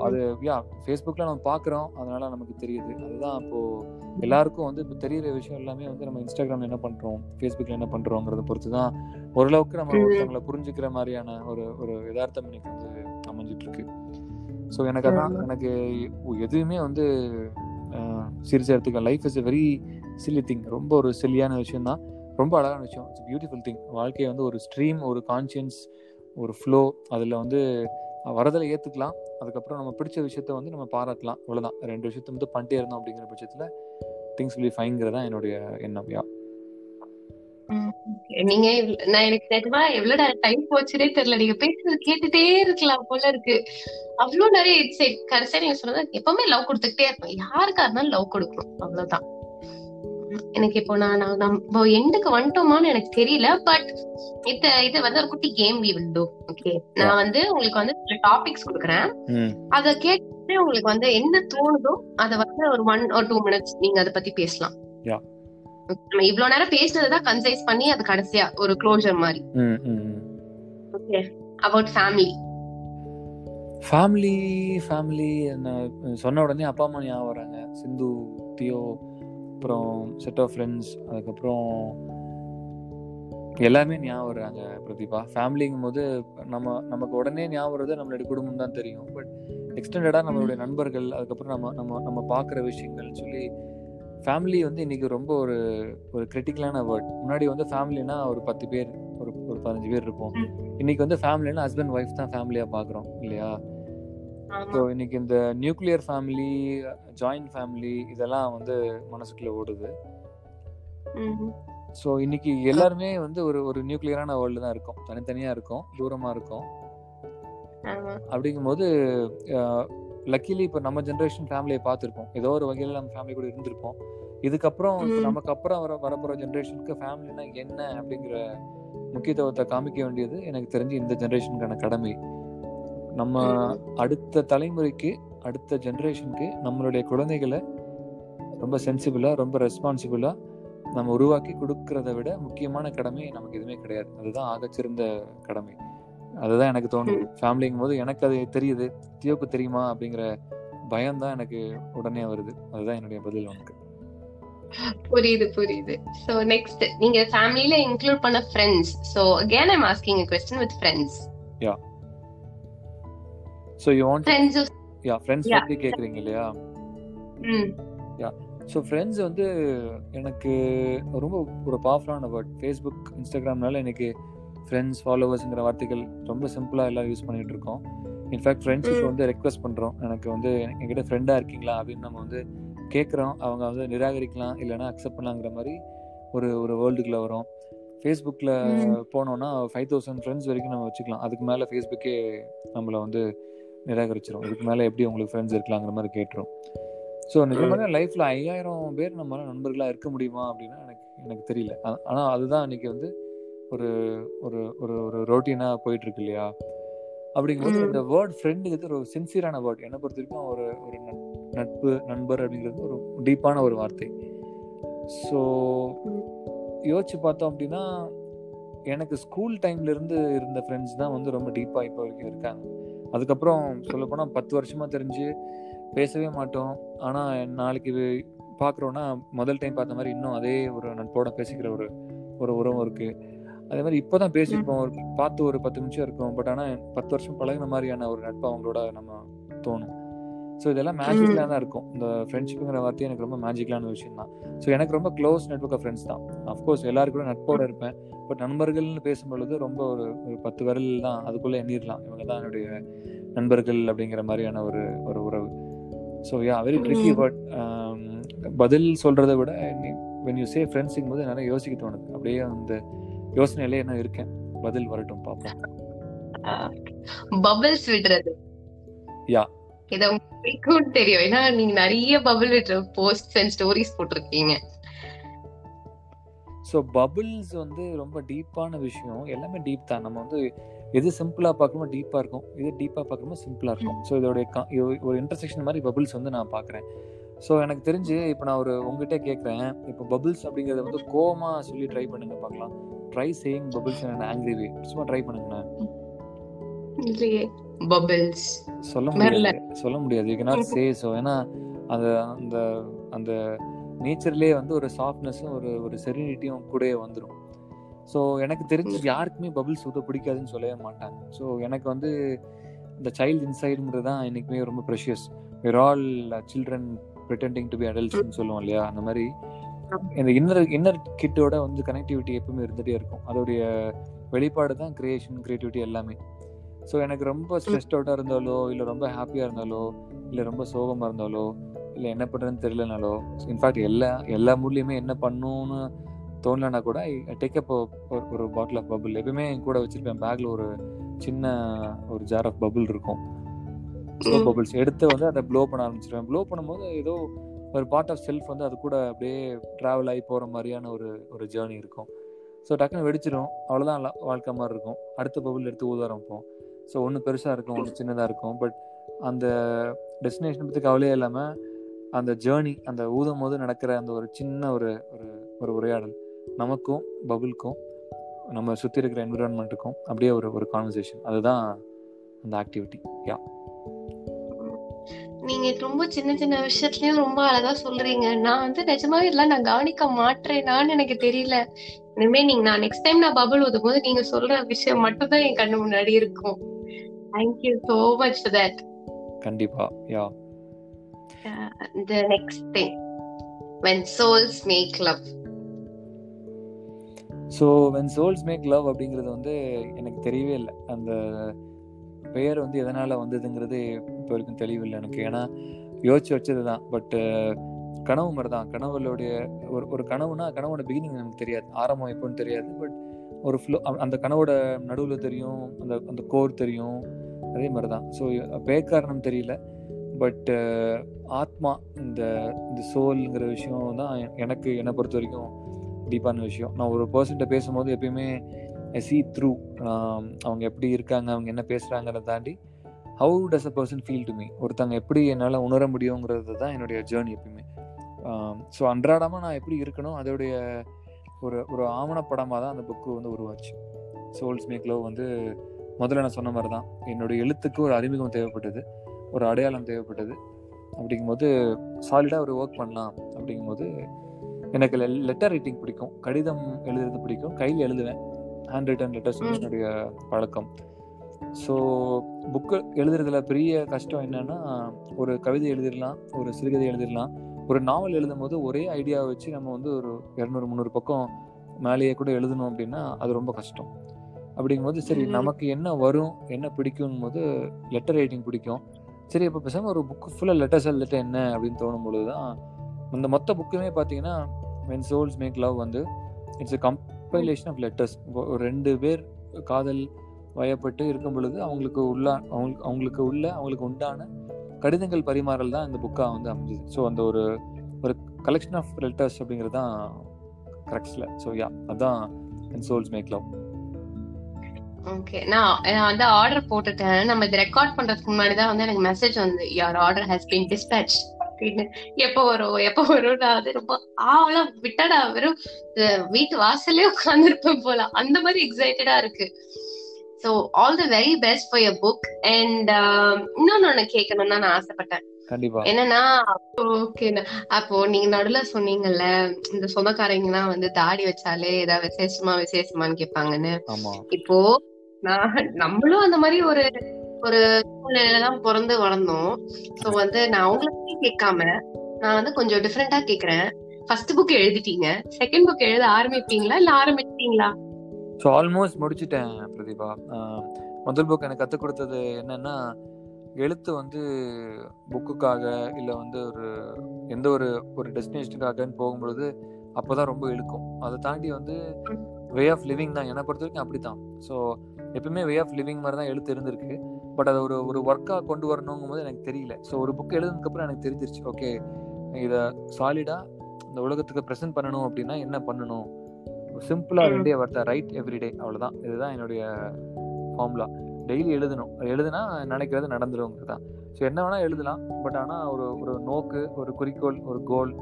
அது யா ஃபேஸ்புக்கில் நம்ம பார்க்குறோம் அதனால நமக்கு தெரியுது. அதுதான் இப்போது எல்லாருக்கும் வந்து இப்போ தெரியிற விஷயம் எல்லாமே வந்து நம்ம இன்ஸ்டாகிராமில் என்ன பண்ணுறோம் ஃபேஸ்புக்கில் என்ன பண்ணுறோங்கிறத பொறுத்து தான் ஓரளவுக்கு நம்ம ஒருத்தவங்களை புரிஞ்சுக்கிற மாதிரியான ஒரு ஒரு யதார்த்தம் இன்னைக்கு வந்து அமைஞ்சிட்டு இருக்கு ஸோ எனக்கு அதான் எனக்கு எதுவுமே வந்து சீரியஸாக எடுத்துக்க life is a very silly thing ரொம்ப ஒரு சில்லியான விஷயம் தான் ரொம்ப அழகான விஷயம். இட்ஸ் பியூட்டிஃபுல் திங் வாழ்க்கையை வந்து ஒரு ஸ்ட்ரீம் ஒரு கான்சியன்ஸ் ஒரு ஃப்ளோ அதில் வந்து வரதில் ஏற்றுக்கலாம் அதுக்கப்புறம் நம்ம பிடிச்ச விஷயத்த வந்து நம்ம பாராட்டலாம். இவ்வளோதான் ரெண்டு விஷயத்த வந்து பண்ணிட்டே இருந்தோம் அப்படிங்கிற பட்சத்தில் திங்ஸ் வில் ஃபைங்கிறது தான் என்னுடைய எண்ணம். யா. நீங்க நான் எனக்கு நிஜமா எவ்வளவு டைம் போச்சுனே தெரியல. நீங்க பேசுறது கேட்டுட்டே இருக்கலாம் போல இருக்கு. அவ்வளவு நிறைய சரி கடைசியா நீங்க சொன்னது எப்பவுமே லவ் கொடுத்துக்கிட்டே இருப்பேன். யாருக்கா இருந்தாலும் லவ் கொடுக்கணும். அவ்வளவுதான். எனக்கு இப்போ நான் நம்ம எண்டுக்கு வந்துட்டோமான்னு எனக்கு தெரியல பட் இத இது வந்து ஒரு குட்டி game we will do okay நான் வந்து உங்களுக்கு வந்து சில டாபிக்ஸ் கொடுக்குறேன். அத கேட்டு உங்களுக்கு வந்து என்ன தோணுதோ அத வந்து ஒரு ஒன் ஆர் டூ மினிட்ஸ் நீங்க அத பத்தி பேசலாம். நம்ம இவ்வளவு நேரம் பேசுனதுதான் கன்சைஸ் பண்ணி அது கடைசியா ஒரு க்ளோஷர் மாதிரி. Okay about family family family சொன்ன உடனே அப்பா அம்மா ஞாபகம் வராங்க. சிந்து தியோ அப்புறம் செட் ஆஃப் ஃப்ரெண்ட்ஸ் அதுக்கப்புறம் எல்லாருமே ஞாபகம் வர்றாங்க பிரதீபா. ஃபேமிலிங்கும் போது நம்ம நமக்கு உடனே ஞாபகம் வருது நம்மளுடைய குடும்பம் தான் தெரியும். பட் எக்ஸ்டெண்டடாக நம்மளுடைய நண்பர்கள் அதுக்கப்புறம் நம்ம நம்ம நம்ம பார்க்குற விஷயங்கள்னு சொல்லி ஃபேமிலி வந்து இன்னைக்கு ரொம்ப ஒரு ஒரு கிரிட்டிக்கலான வேர்ட் முன்னாடி வந்து ஃபேமிலினா ஒரு பத்து பேர் ஒரு ஒரு பதினஞ்சு பேர் இருப்போம். இன்னைக்கு வந்து ஃபேமிலினா ஹஸ்பண்ட் ஒய்ஃப் தான் ஃபேமிலியாக பார்க்குறோம் இல்லையா? ஸோ இன்னைக்கு இந்த நியூக்ளியர் ஃபேமிலி ஜாயிண்ட் ஃபேமிலி இதெல்லாம் வந்து மனசுக்குள்ள ஓடுது. ஸோ இன்னைக்கு எல்லாருமே வந்து ஒரு ஒரு நியூக்ளியரான வேர்ல்டு தான் இருக்கும். தனித்தனியா இருக்கும். தூரமா இருக்கும். அப்படிங்கும்போது லக்கிலி இப்போ நம்ம ஜென்ரேஷன் ஃபேமிலியை பார்த்துருப்போம். ஏதோ ஒரு வகையில் நம்ம ஃபேமிலி கூட இருந்திருப்போம். இதுக்கப்புறம் நமக்கு அப்புறம் வர வரப்போகிற ஜென்ரேஷனுக்கு ஃபேமிலினா என்ன அப்படிங்கிற முக்கியத்துவத்தை காமிக்க வேண்டியது எனக்கு தெரிஞ்சு இந்த ஜென்ரேஷனுக்கான கடமை. நம்ம அடுத்த தலைமுறைக்கு அடுத்த ஜென்ரேஷனுக்கு நம்மளுடைய குழந்தைகளை ரொம்ப சென்சிபிளாக ரொம்ப ரெஸ்பான்சிபிளாக நம்ம உருவாக்கி கொடுக்கறத விட முக்கியமான கடமை நமக்கு எதுவுமே கிடையாது அதுதான் ஆகச்சிறந்த கடமை அதுதான் எனக்கு தோணுது ஃபேமிலிங்கும் போது எனக்கு அது தெரியுது தியோக்கு தெரியுமா அப்படிங்கிற பயம் தான் எனக்கு உடனே வருது அதுதான் என்னுடைய பதில் உனக்கு புரியுது புரியுது சோ நெக்ஸ்ட் நீங்க ஃபேமிலில இன்க்ளூட் பண்ண friends so again I'm asking a question with friends yeah so you want yeah friends பத்தி கேக்குறீங்க இல்லையா யா ஸோ ஃப்ரெண்ட்ஸ் வந்து எனக்கு ரொம்ப ஒரு பவர்ஃபுல்லான வேர்ட் ஃபேஸ்புக் இன்ஸ்டாகிராம்னால எனக்கு ஃப்ரெண்ட்ஸ் ஃபாலோவர்ஸுங்கிற வார்த்தைகள் ரொம்ப சிம்பிளாக எல்லாம் யூஸ் பண்ணிட்டு இருக்கோம். இன்ஃபேக்ட் ஃப்ரெண்ட்ஷிப் வந்து ரெக்வஸ்ட் பண்ணுறோம் எனக்கு வந்து என்கிட்ட ஃப்ரெண்டாக இருக்கீங்களா அப்படின்னு நம்ம வந்து கேட்குறோம் அவங்க வந்து நிராகரிக்கலாம் இல்லைன்னா அக்செப்ட் பண்ணலாங்கிற மாதிரி ஒரு ஒரு வேர்ல்டுக்குள்ளே வரும். ஃபேஸ்புக்கில் போனோன்னா ஃபைவ் தௌசண்ட் ஃப்ரெண்ட்ஸ் வரைக்கும் நம்ம வச்சுக்கலாம். அதுக்கு மேலே ஃபேஸ்புக்கே நம்மளை வந்து நிராகரிச்சிடும் இதுக்கு மேலே எப்படி உங்களுக்கு ஃப்ரெண்ட்ஸ் இருக்கலாங்கிற மாதிரி கேட்டுரும். ஸோ நிஜமாக லைஃப்பில் ஐயாயிரம் பேர் நம்மளால நண்பர்களாக இருக்க முடியுமா அப்படின்னா எனக்கு எனக்கு தெரியல. ஆனால் அதுதான் இன்னைக்கு வந்து ஒரு ஒரு ஒரு ஒரு ரோட்டீனாக போயிட்டு இருக்கு இல்லையா? அப்படிங்கும்போது இந்த வேர்ட் ஃப்ரெண்டுங்கிறது ஒரு சின்சியரான வேர்ட் என்னை பொறுத்த வரைக்கும் ஒரு ஒரு நட்பு நண்பர் அப்படிங்கிறது ஒரு டீப்பான ஒரு வார்த்தை. ஸோ யோசிச்சு பார்த்தோம் அப்படின்னா எனக்கு ஸ்கூல் டைம்ல இருந்து இருந்த ஃப்ரெண்ட்ஸ் தான் வந்து ரொம்ப டீப்பாக இப்போ வரைக்கும் இருக்காங்க. அதுக்கப்புறம் சொல்ல போனால் பத்து வருஷமா தெரிஞ்சு பேசவே மாட்டோம். ஆனால் நாளைக்கு பார்க்குறோன்னா முதல் டைம் பார்த்த மாதிரி இன்னும் அதே ஒரு நட்போட பேசிக்கிற ஒரு ஒரு உறவும் இருக்கு. அதே மாதிரி இப்போதான் பேசியிருப்போம். ஒரு பார்த்து ஒரு பத்து நிமிஷம் இருக்கும். பட் ஆனால் பத்து வருஷம் பழகின மாதிரியான ஒரு நட்பு அவங்களோட நம்ம தோணும். ஸோ இதெல்லாம் மேஜிக்கலாக தான் இருக்கும். இந்த ஃப்ரெண்ட்ஷிப்புங்கிற வார்த்தை எனக்கு ரொம்ப மேஜிக்கலான விஷயம் தான் ஸோ எனக்கு ரொம்ப க்ளோஸ் நெட்ஒர்க் ஆஃப் ஃப்ரெண்ட்ஸ் தான். அஃப்கோர்ஸ் எல்லாரும் கூட நட்போட இருப்பேன். பட் நண்பர்கள்னு பேசும்பொழுது ரொம்ப ஒரு ஒரு பத்து விரல் தான் அதுக்குள்ளே எண்ணிடலாம் இவங்க தான் என்னுடைய நண்பர்கள் அப்படிங்கிற மாதிரியான ஒரு ஒரு உறவு. So yeah very tricky but பதில் சொல்றதை விட வென் யூ சே ஃப்ரெண்ட்ஸுங்கும் போது நிறைய யோசிக்க தோணுது. அப்படியே அந்த யோசனையிலே என்ன இருக்கேன். பதில் வரட்டும் பார்ப்போம் பபிள்ஸ் விடுறது. யா இத தெரியும். ஏன்னா நீங்க நிறைய பபிள் விடுற போஸ்ட் அண்ட் ஸ்டோரிஸ் போட்டிருக்கீங்க. ஸோ பபிள்ஸ் வந்து ரொம்ப டீப்பான விஷயம். எல்லாமே டீப் தான். நம்ம வந்து எது சிம்பிளாக பார்க்கணுமோ டீப்பாக இருக்கும். எது டீப்பாக பார்க்கணுமோ சிம்பிளாக இருக்கும். ஸோ இதோடைய ஒரு இன்டர்செக்ஷன் மாதிரி பபிள்ஸ் வந்து நான் பார்க்குறேன். ஸோ எனக்கு தெரிஞ்சு இப்போ நான் ஒரு உங்ககிட்ட கேட்குறேன். இப்போ பபிள்ஸ் அப்படிங்கிறத வந்து கோமா சொல்லி ட்ரை பண்ணுங்க பார்க்கலாம். Try saying bubbles and angry way சும்மா ட்ரை பண்ணுங்கண்ணா இல்லையே. பபிள்ஸ் சொல்ல. முடியாது. சொல்ல முடியாது. யூ cannot சே ஸோ ஏன்னா அந்த அந்த அந்த நேச்சர்லேயே வந்து ஒரு சாஃப்ட்னஸும் ஒரு ஒரு செரினிட்டியும் கூடயே வந்துடும் ஸோ எனக்கு தெரிஞ்சு யாருக்குமே பபிள்ஸ் ஊற்ற பிடிக்காதுன்னு சொல்லவே மாட்டாங்க. ஸோ எனக்கு வந்து இந்த சைல்டு இன்சைடுங்கிறது தான் எனக்குமே ரொம்ப precious we're all children pretending to be அடல்ட்ஸ்னு சொல்லுவோம் இல்லையா? அந்த மாதிரி. இந்த இன்னர் இன்னர் கிட்டோட வந்து கனெக்டிவிட்டி எப்பவுமே இருந்துகிட்டே இருக்கும். அதோடைய வெளிப்பாடு தான் கிரியேஷன் கிரியேட்டிவிட்டி எல்லாமே. ஸோ எனக்கு ரொம்ப ஸ்ட்ரெஸ்ட் அவுட்டாக இருந்தாலோ இல்லை ரொம்ப ஹாப்பியாக இருந்தாலோ இல்லை ரொம்ப சோகமாக இருந்தாலோ இல்லை என்ன பண்ணுறதுன்னு தெரியலனாலோ. இன்ஃபேக்ட் எல்லா எல்லா மூட்லேயுமே என்ன பண்ணணும்னு தோணலனா கூட டேக் அப் ஒரு பாட்டில் ஆஃப் பபுள் எப்பயுமே என் கூட வச்சிருப்பேன் பேக்ல ஒரு சின்ன ஒரு ஜார் ஆஃப் பபுள் இருக்கும். ஸோ ம். பபுள்ஸ் எடுத்து வந்து அதை ப்ளோ பண்ண ஆரம்பிச்சிருவேன். ப்ளோ பண்ணும்போது ஏதோ ஒரு பார்ட் ஆஃப் செல்ஃப் வந்து அது கூட அப்படியே ட்ராவல் ஆகி போகிற மாதிரியான ஒரு ஒரு ஜேர்னி இருக்கும். ஸோ டக்குன்னு வெடிச்சிரும். அவ்வளோதான் வாழ்க்கை மாதிரி இருக்கும். அடுத்த பபுள் எடுத்து ஊத ஆரம்பிப்போம் ஸோ ஒன்று பெருசாக இருக்கும் ஒன்று சின்னதாக இருக்கும். பட் அந்த டெஸ்டினேஷன் பற்றி கவலையே இல்லாமல் அந்த ஜேர்னி அந்த ஊதும் போது நடக்கிற அந்த ஒரு சின்ன ஒரு ஒரு ஒரு உரையாடல் நமக்கும் பபுளுக்கும் நம்ம சுற்றி இருக்கிற என்விரான்மெண்ட்டுக்கும் அப்படியே ஒரு ஒரு கான்வர்சேஷன் அதுதான் அந்த ஆக்டிவிட்டி யா நீங்க ரொம்ப சின்ன சின்ன விஷயத்துலயும் ரொம்ப அழகா சொல்றீங்க. நான் வந்து நிஜமாவே இதெல்லாம் நான் கவனிக்க மாட்டேனான்னு எனக்கு தெரியல. இனிமே நீங்க நான் நெக்ஸ்ட் டைம் நான் பபுள் ஊதும் போது நீங்க சொல்ற விஷயம் மட்டும் தான் என் கண்ணு முன்னாடி இருக்கும். Thank you so much for that கண்டிப்பாக yeah the next thing when souls make love so when souls make love அப்படிங்கிறது வந்து எனக்கு தெரியவே இல்லை. அந்த பெயர் வந்து எதனால் வந்ததுங்கிறது இப்போ வரைக்கும் தெளிவில்லை எனக்கு. ஏன்னா யோசிச்சு வச்சது தான். பட்டு கனவு மாதிரி தான் கனவுகளுடைய ஒரு ஒரு கனவுனா கனவோட பிகினிங் நமக்கு தெரியாது. ஆரம்பம் எப்போன்னு தெரியாது. பட் ஒரு ஃப்ளோ அந்த கனவோட நடுவில் தெரியும். அந்த அந்த கோர் தெரியும். அதே மாதிரி தான் ஸோ பேர் காரணம் தெரியல. பட் ஆத்மா இந்த இந்த சோல்ங்கிற விஷயம் தான் எனக்கு என்னை பொறுத்த வரைக்கும் டீப்பான விஷயம். நான் ஒரு பர்சன்ட்ட பேசும்போது எப்பயுமே சி த்ரூ அவங்க எப்படி இருக்காங்க அவங்க என்ன பேசுகிறாங்கிறத தாண்டி how does a person feel to me ஒருத்தவங்க எப்படி என்னால் உணர முடியுங்கிறது தான் என்னுடைய ஜேர்னி எப்பயுமே. ஸோ அன்றாடமாக நான் எப்படி இருக்கணும் அதோடைய ஒரு ஒரு ஆவணப்படமாக தான் அந்த புக்கு வந்து உருவாச்சு. சோல்ஸ் மேக் லவ் வந்து முதல்ல நான் சொன்ன மாதிரி தான் என்னுடைய எழுத்துக்கு ஒரு அறிமுகம் தேவைப்பட்டது. ஒரு அடையாளம் தேவைப்பட்டது. அப்படிங்கும்போது சாலிடாக ஒரு ஒர்க் பண்ணலாம். அப்படிங்கும்போது எனக்கு லெட்டர் ரைட்டிங் பிடிக்கும். கடிதம் எழுதுறது பிடிக்கும். கையில் எழுதுவேன். Hand written letters. என்னுடைய பழக்கம். ஸோ புக்கு எழுதுறதுல பெரிய கஷ்டம் என்னன்னா ஒரு கவிதை எழுதிடலாம் ஒரு சிறுகதை எழுதிடலாம் ஒரு நாவல் எழுதும் போது ஒரே ஐடியாவை வச்சு நம்ம வந்து ஒரு இரநூறு முந்நூறு பக்கம் மேலேயே கூட எழுதணும் அப்படின்னா அது ரொம்ப கஷ்டம். அப்படிங்கும்போது சரி. நமக்கு என்ன வரும் என்ன பிடிக்கும் போது லெட்டர் ரைட்டிங் பிடிக்கும். சரி இப்போ பேசாமல் ஒரு புக்கு ஃபுல்லாக லெட்டர்ஸ் எழுதிட்டு என்ன அப்படின்னு தோணும் பொழுது தான் இந்த மொத்த புக்குமே பார்த்தீங்கன்னா வென் சோல்ஸ் மேக் லவ் வந்து it's a compilation of letters ஒரு ரெண்டு பேர் காதல் வயப்பட்டு இருக்கும் பொழுது அவங்களுக்கு உள்ள அவங்களுக்கு அவங்களுக்கு உள்ள அவங்களுக்கு உண்டான கடிதங்கள் பரிமாறல் தான் இந்த புக்காக வந்து அமைஞ்சுது. ஸோ அந்த ஒரு ஒரு கலெக்ஷன் ஆஃப் லெட்டர்ஸ் அப்படிங்கிறது தான் கரெக்ட்ஸில் ஸோ யா அதான் when souls make love okay நான் நான் வந்து ஆர்டர் போட்டுட்டேன். நம்ம இது ரெக்கார்ட் பண்றதுக்கு முன்னாடி தான் வந்து எனக்கு மெசேஜ் வந்து யார் ஆர்டர் ஹஸ் பீன் டிஸ்பேச் அப்படின்னு. எப்போ வரும் எப்போ வரும் நான் அது ரொம்ப ஆவலாம் விட்டடா வெறும் வீட்டு வாசல்லே உட்காந்துருப்பேன் போல. அந்த மாதிரி எக்ஸைட்டடா இருக்கு. So all the very best for your book and இன்னொன்னு ஒண்ணு கேட்கணும்னு நான் ஆசைப்பட்டேன். என்னன்னா ஓகே அப்போ நீங்க நடுல சொன்னீங்கல்ல இந்த சொந்தக்காரங்க வந்து தாடி வச்சாலே ஏதாவது விசேஷமா விசேஷமான்னு கேட்பாங்கன்னு. ஆமாம் இப்போ நான் நம்மளும் அந்த மாதிரி ஒரு ஒரு சூழ்நிலையில தான் பிறந்து வளர்ந்தோம். சோ வந்து நான் பத்தி கேட்காம நான் வந்து கொஞ்சம் டிஃப்ரெண்டா கேக்குறேன். ஃபர்ஸ்ட் புக் எழுதிட்டீங்க. செகண்ட் புக் எழுத ஆரம்பிப்பீங்களா? இல்ல ஆரம்பிச்சிட்டீங்களா? ஸோ ஆல்மோஸ்ட் முடிச்சிட்டேன் பிரதீபா. முதல் புக் எனக்கு கற்றுக் கொடுத்தது என்னன்னா எழுத்து வந்து புக்குக்காக இல்லை வந்து ஒரு எந்த ஒரு ஒரு டெஸ்டினேஷனுக்காகன்னு போகும்பொழுது அப்போ தான் ரொம்ப இழுக்கும். அதை தாண்டி வந்து வே ஆஃப் லிவிங் தான். என்னை பொறுத்த வரைக்கும் அப்படி தான் ஸோ எப்பவுமே வே ஆஃப் லிவிங் மாதிரி தான் எழுத்து இருந்திருக்கு. பட் அதை ஒரு ஒரு ஒர்க்காக கொண்டு வரணுங்கும் போது எனக்கு தெரியல. ஸோ ஒரு புக் எழுதுனதுக்கப்புறம் எனக்கு தெரிஞ்சிருச்சு. ஓகே இதை சாலிடாக இந்த உலகத்துக்கு ப்ரெசென்ட் பண்ணணும் அப்படின்னா என்ன பண்ணணும்? சிம்பிளாக ரெண்டே வார்த்தை ரைட் எவ்ரிடே அவ்வளோதான் இதுதான் என்னுடைய ஃபார்முலா டெய்லி எழுதணும். எழுதுனா நினைக்கிறது நடந்துருங்கிறது. தான் ஸோ என்ன வேணால் எழுதலாம். பட் ஆனால் ஒரு ஒரு நோக்கு ஒரு குறிக்கோள் ஒரு கோல்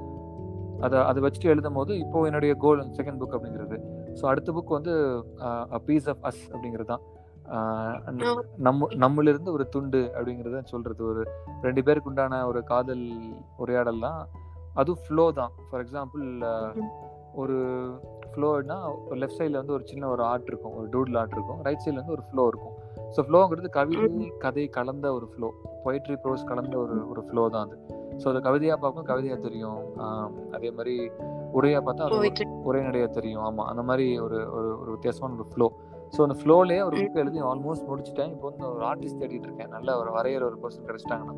அதை அதை வச்சுட்டு எழுதும் போது இப்போ என்னுடைய கோல் செகண்ட் புக் அப்படிங்கிறது. ஸோ அடுத்த புக் வந்து பீஸ் ஆஃப் அஸ் அப்படிங்கிறது தான் நம்ம நம்மள இருந்து ஒரு துண்டு அப்படிங்கறத சொல்றது. ஒரு ரெண்டு பேருக்கு உண்டான ஒரு காதல் உரையாடல் தான் அதுவும் ஃப்ளோ தான். ஃபார் எக்ஸாம்பிள் ஒரு ஃப்ளோனா ஒரு லெஃப்ட் சைடில் வந்து ஒரு சின்ன ஒரு ஆர்ட் இருக்கும். ஒரு டூடில் ஆர்ட் இருக்கும். ரைட் சைடில் வந்து ஒரு ஃப்ளோ இருக்கும். ஸோ ஃப்ளோங்கிறது கவிதை கதை கலந்த ஒரு ஃப்ளோ பொயிட்ரி ப்ரோஸ் கலந்த ஒரு ஒரு ஃப்ளோ தான் அது. ஸோ அது கவிதையாக பார்க்கும் கவிதையாக தெரியும். அதே மாதிரி உரையாக பார்த்தா அது உரைநடையாக தெரியும். ஆமாம் அந்த மாதிரி ஒரு ஒரு வித்தியாசமான ஒரு ஃப்ளோ ஸோ அந்த ஃப்ளோலேயே ஒரு புக் எழுதி ஆல்மோஸ்ட் முடிச்சுட்டேன். இப்போ வந்து ஒரு ஆர்டிஸ்ட் தேடிட்டு இருக்கேன். நல்ல ஒரு வரைகிற ஒரு பர்சன் கிடைச்சிட்டாங்கன்னா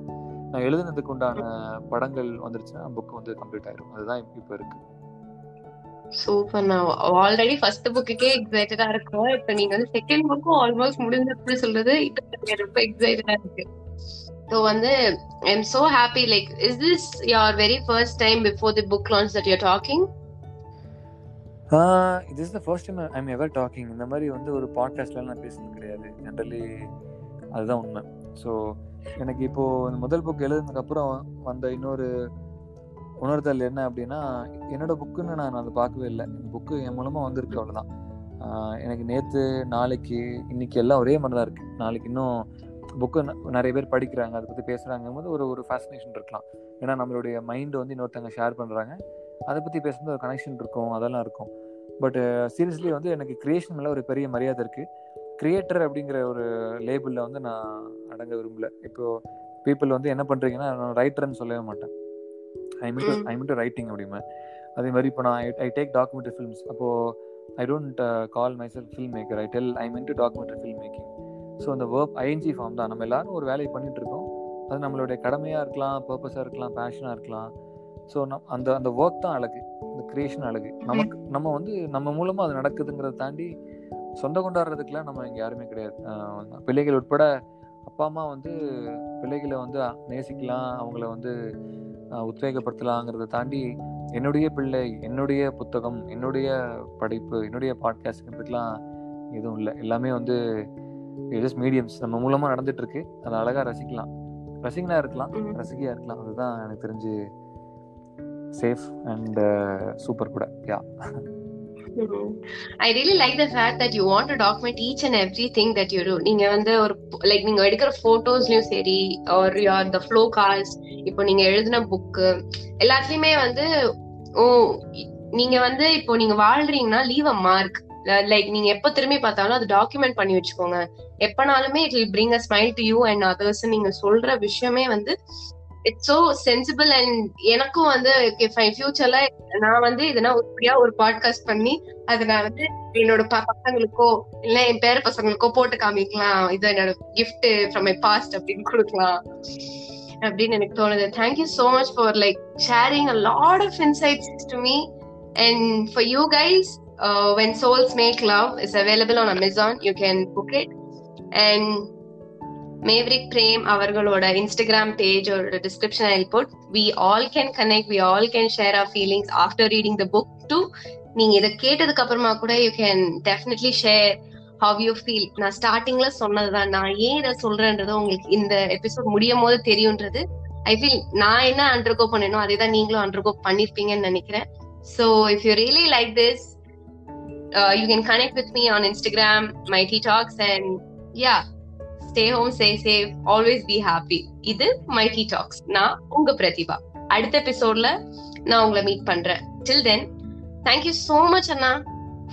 நான் எழுதுனதுக்கு உண்டான படங்கள் வந்துருச்சுன்னா புக் வந்து கம்ப்ளீட் ஆயிரும். அதுதான் இப்போ இருக்கு. சூப்பர் நான் ஆல்ரெடி ஃபர்ஸ்ட் புக்குக்கே எக்ஸைட்டடா இருக்கும். இப்ப நீங்க வந்து செகண்ட் புக்கும் ஆல்மோஸ்ட் முடிஞ்சது சொல்றது இப்போ ரொம்ப எக்ஸைட்டடா இருக்கு. ஸோ வந்து I am so happy like is this your very first time before the book launch that you're talking இது is the first time I am ever talking இந்த மாதிரி வந்து ஒரு பாட்காஸ்ட்ல நான் பேசினது கிடையாது. ஜென்ரலி அதுதான் உண்மை. ஸோ எனக்கு இப்போ முதல் புக் எழுதுனதுக்கு அப்புறம் வந்த இன்னொரு உணர்தல் என்ன அப்படின்னா என்னோட புக்குன்னு நான் அதை பார்க்கவே இல்லை. இந்த புக்கு என் மூலமாக வந்திருக்கு அவ்வளோதான் எனக்கு நேற்று நாளைக்கு இன்னைக்கு எல்லாம் ஒரே மாதிரி தான் இருக்குது நாளைக்கு இன்னும் புக்கு நிறைய பேர் படிக்கிறாங்க அதை பற்றி பேசுகிறாங்க போது ஒரு ஒரு ஃபேசினேஷன் இருக்கலாம். ஏன்னா நம்மளுடைய மைண்டு வந்து இன்னொருத்தங்க ஷேர் பண்ணுறாங்க அதை பற்றி பேசும்போது ஒரு கனெக்ஷன் இருக்கும் அதெல்லாம் இருக்கும். பட் சீரியஸ்லி வந்து எனக்கு கிரியேஷன் மேலே ஒரு பெரிய மரியாதை இருக்குது கிரியேட்டர் அப்படிங்கிற ஒரு லேபிளில் வந்து நான் அடங்க விரும்பல. இப்போது பீப்புள் வந்து என்ன பண்ணுறீங்கன்னா நான் ரைட்டர்னு சொல்லவே மாட்டேன். ஐ மீன் ஐ மீன் ரைட்டிங் அப்படிமே அதே மாதிரி இப்போ நான் ஐ டேக் டாக்குமெண்ட்ரி ஃபிலிம்ஸ் அப்போது I don't call myself film maker I tell I mean to documentary film making so அந்த ஒர்க் ஐஎன்ஜி ஃபார்ம் தான். நம்ம எல்லாரும் ஒரு வேலையை பண்ணிட்டு இருக்கோம் அது நம்மளுடைய கடமையாக இருக்கலாம் பர்பஸாக இருக்கலாம் பேஷனாக இருக்கலாம். ஸோ நம் அந்த அந்த ஒர்க் தான் அழகு. அந்த கிரியேஷன் அழகு. நமக்கு நம்ம வந்து நம்ம மூலமாக அது நடக்குதுங்கிறத தாண்டி சொந்த கொண்டாடுறதுக்குலாம் நம்ம இங்கே யாருமே கிடையாது. பிள்ளைகள் உட்பட அப்பா அம்மா வந்து பிள்ளைகளை வந்து நேசிக்கலாம் அவங்கள வந்து உத்வேகப்படுத்தலாங்கிறத தாண்டி என்னுடைய பிள்ளை என்னுடைய புத்தகம் என்னுடைய படைப்பு என்னுடைய பாட்காஸ்ட் பாட்காஸ்ட்ங்கிறதுக்கெலாம் எதுவும் இல்லை. எல்லாமே வந்து ஜஸ்ட் மீடியம்ஸ் நம்ம மூலமாக நடந்துட்டு இருக்கு அதை அழகாக ரசிக்கலாம். ரசிகனா இருக்கலாம். ரசிகையா இருக்கலாம். அதுதான் எனக்கு தெரிஞ்சு சேஃப் அண்ட் சூப்பர் கூட. Yeah I really like the fact that you want to document each and every thing that you do நீங்க வந்து ஒரு லைக் நீங்க எடுக்கிற போட்டோஸ்லயும் சரி ஒரு யார் த ஃப்ளோ கார்ஸ் இப்போ நீங்க எழுதின புக்கு எல்லாத்துலயுமே வந்து ஓ நீங்க வந்து இப்போ நீங்க வாழ்றீங்கன்னா லீவ் அ மார்க் லைக் நீங்க எப்ப திரும்பி பார்த்தாலும் அது டாக்குமெண்ட் பண்ணி வச்சுக்கோங்க. எப்பனாலுமே it will bring a smile to you and others நீங்க சொல்ற விஷயமே வந்து இட்ஸ் சோ சென்சிபிள் அண்ட் எனக்கும் வந்து ஃபியூச்சர்ல நான் வந்து இதனா உருப்படியா ஒரு பாட்காஸ்ட் பண்ணி அதை நான் வந்து என்னோட பசங்களுக்கோ இல்ல என் பேர பசங்களுக்கோ போட்டு காமிக்கலாம். இது என்னோட கிஃப்ட் ஃப்ரம் மை பாஸ்ட் அப்படின்னு கொடுக்கலாம். அப்படின்னு எனக்கு தோணுது. Thank you so much for like sharing a lot of insights to me and for you guys when souls make love is available on Amazon you can book it and Maverick Prem அவர்களோட இன்ஸ்டாகிராம் பேஜ் ஒரு description I put we all can connect we all can share our feelings after reading the book to நீங்க இதை கேட்டதுக்கு அப்புறமா கூட you can definitely share how you feel நான் ஸ்டார்டிங்ல சொன்னதுதான். நான் ஏன் இதை சொல்றேன்றது உங்களுக்கு இந்த எபிசோட் முடியும் போது தெரியுன்றது. ஐ ஃபீல் நான் என்ன அண்டர்கோ பண்ணனோ அதே தான் நீங்களும் அண்டர்கோ பண்ணிருப்பீங்கன்னு நினைக்கிறேன். So if you really like this uh, you connect with me on Instagram Instagram, Mighty Talks and yeah stay home stay safe always be happy இது மைட்டி டாக்ஸ் நான் உங்க பிரதிபா. அடுத்த எபிசோட்ல நான் உங்களை மீட் பண்றேன். Till then thank you so much Anna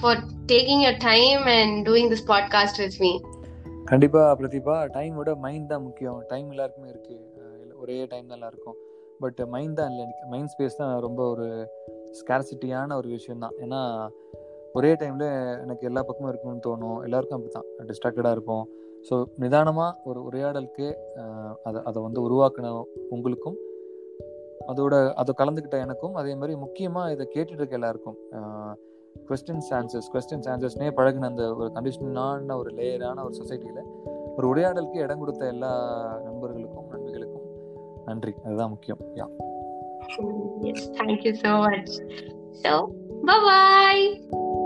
for taking your time and doing this podcast with me கண்டிப்பா பிரதிபா. டைம் விட மைண்ட் தான் முக்கியம். டைம் எல்லாருக்குமே இருக்கு. ஒரே டைம் தான் இருக்கும் பட் மைண்ட் தான் இல்லை எனக்கு. மைண்ட் ஸ்பேஸ் தான் ரொம்ப ஒரு ஸ்கேர்சிட்டியான ஒரு விஷயம் தான் ஏன்னா ஒரே டைம்ல எனக்கு எல்லா பக்கமும் இருக்கணும்னு தோணும். எல்லாருக்கும் அப்படி தான் டிஸ்ட்ராக்டடாக இருப்போம். ஸோ நிதானமாக ஒரு உரையாடலுக்கு அதை அதை வந்து உருவாக்கின உங்களுக்கும் அதோட அதை கலந்துக்கிட்ட எனக்கும் அதே மாதிரி முக்கியமாக இதை கேட்டுட்டு இருக்க எல்லாருக்கும் கொஸ்டின்ஸ் ஆன்சர்ஸ் கொஸ்டின்ஸ் ஆன்சர்ஸ்னே பழகின அந்த ஒரு கண்டிஷனான ஒரு லேயரான ஒரு சொசைட்டியில் ஒரு உரையாடலுக்கு இடம் கொடுத்த எல்லா நண்பர்களுக்கும் நண்பிகளுக்கும் நன்றி. அதுதான் முக்கியம். யா. Yes, thank you so much. So, bye bye.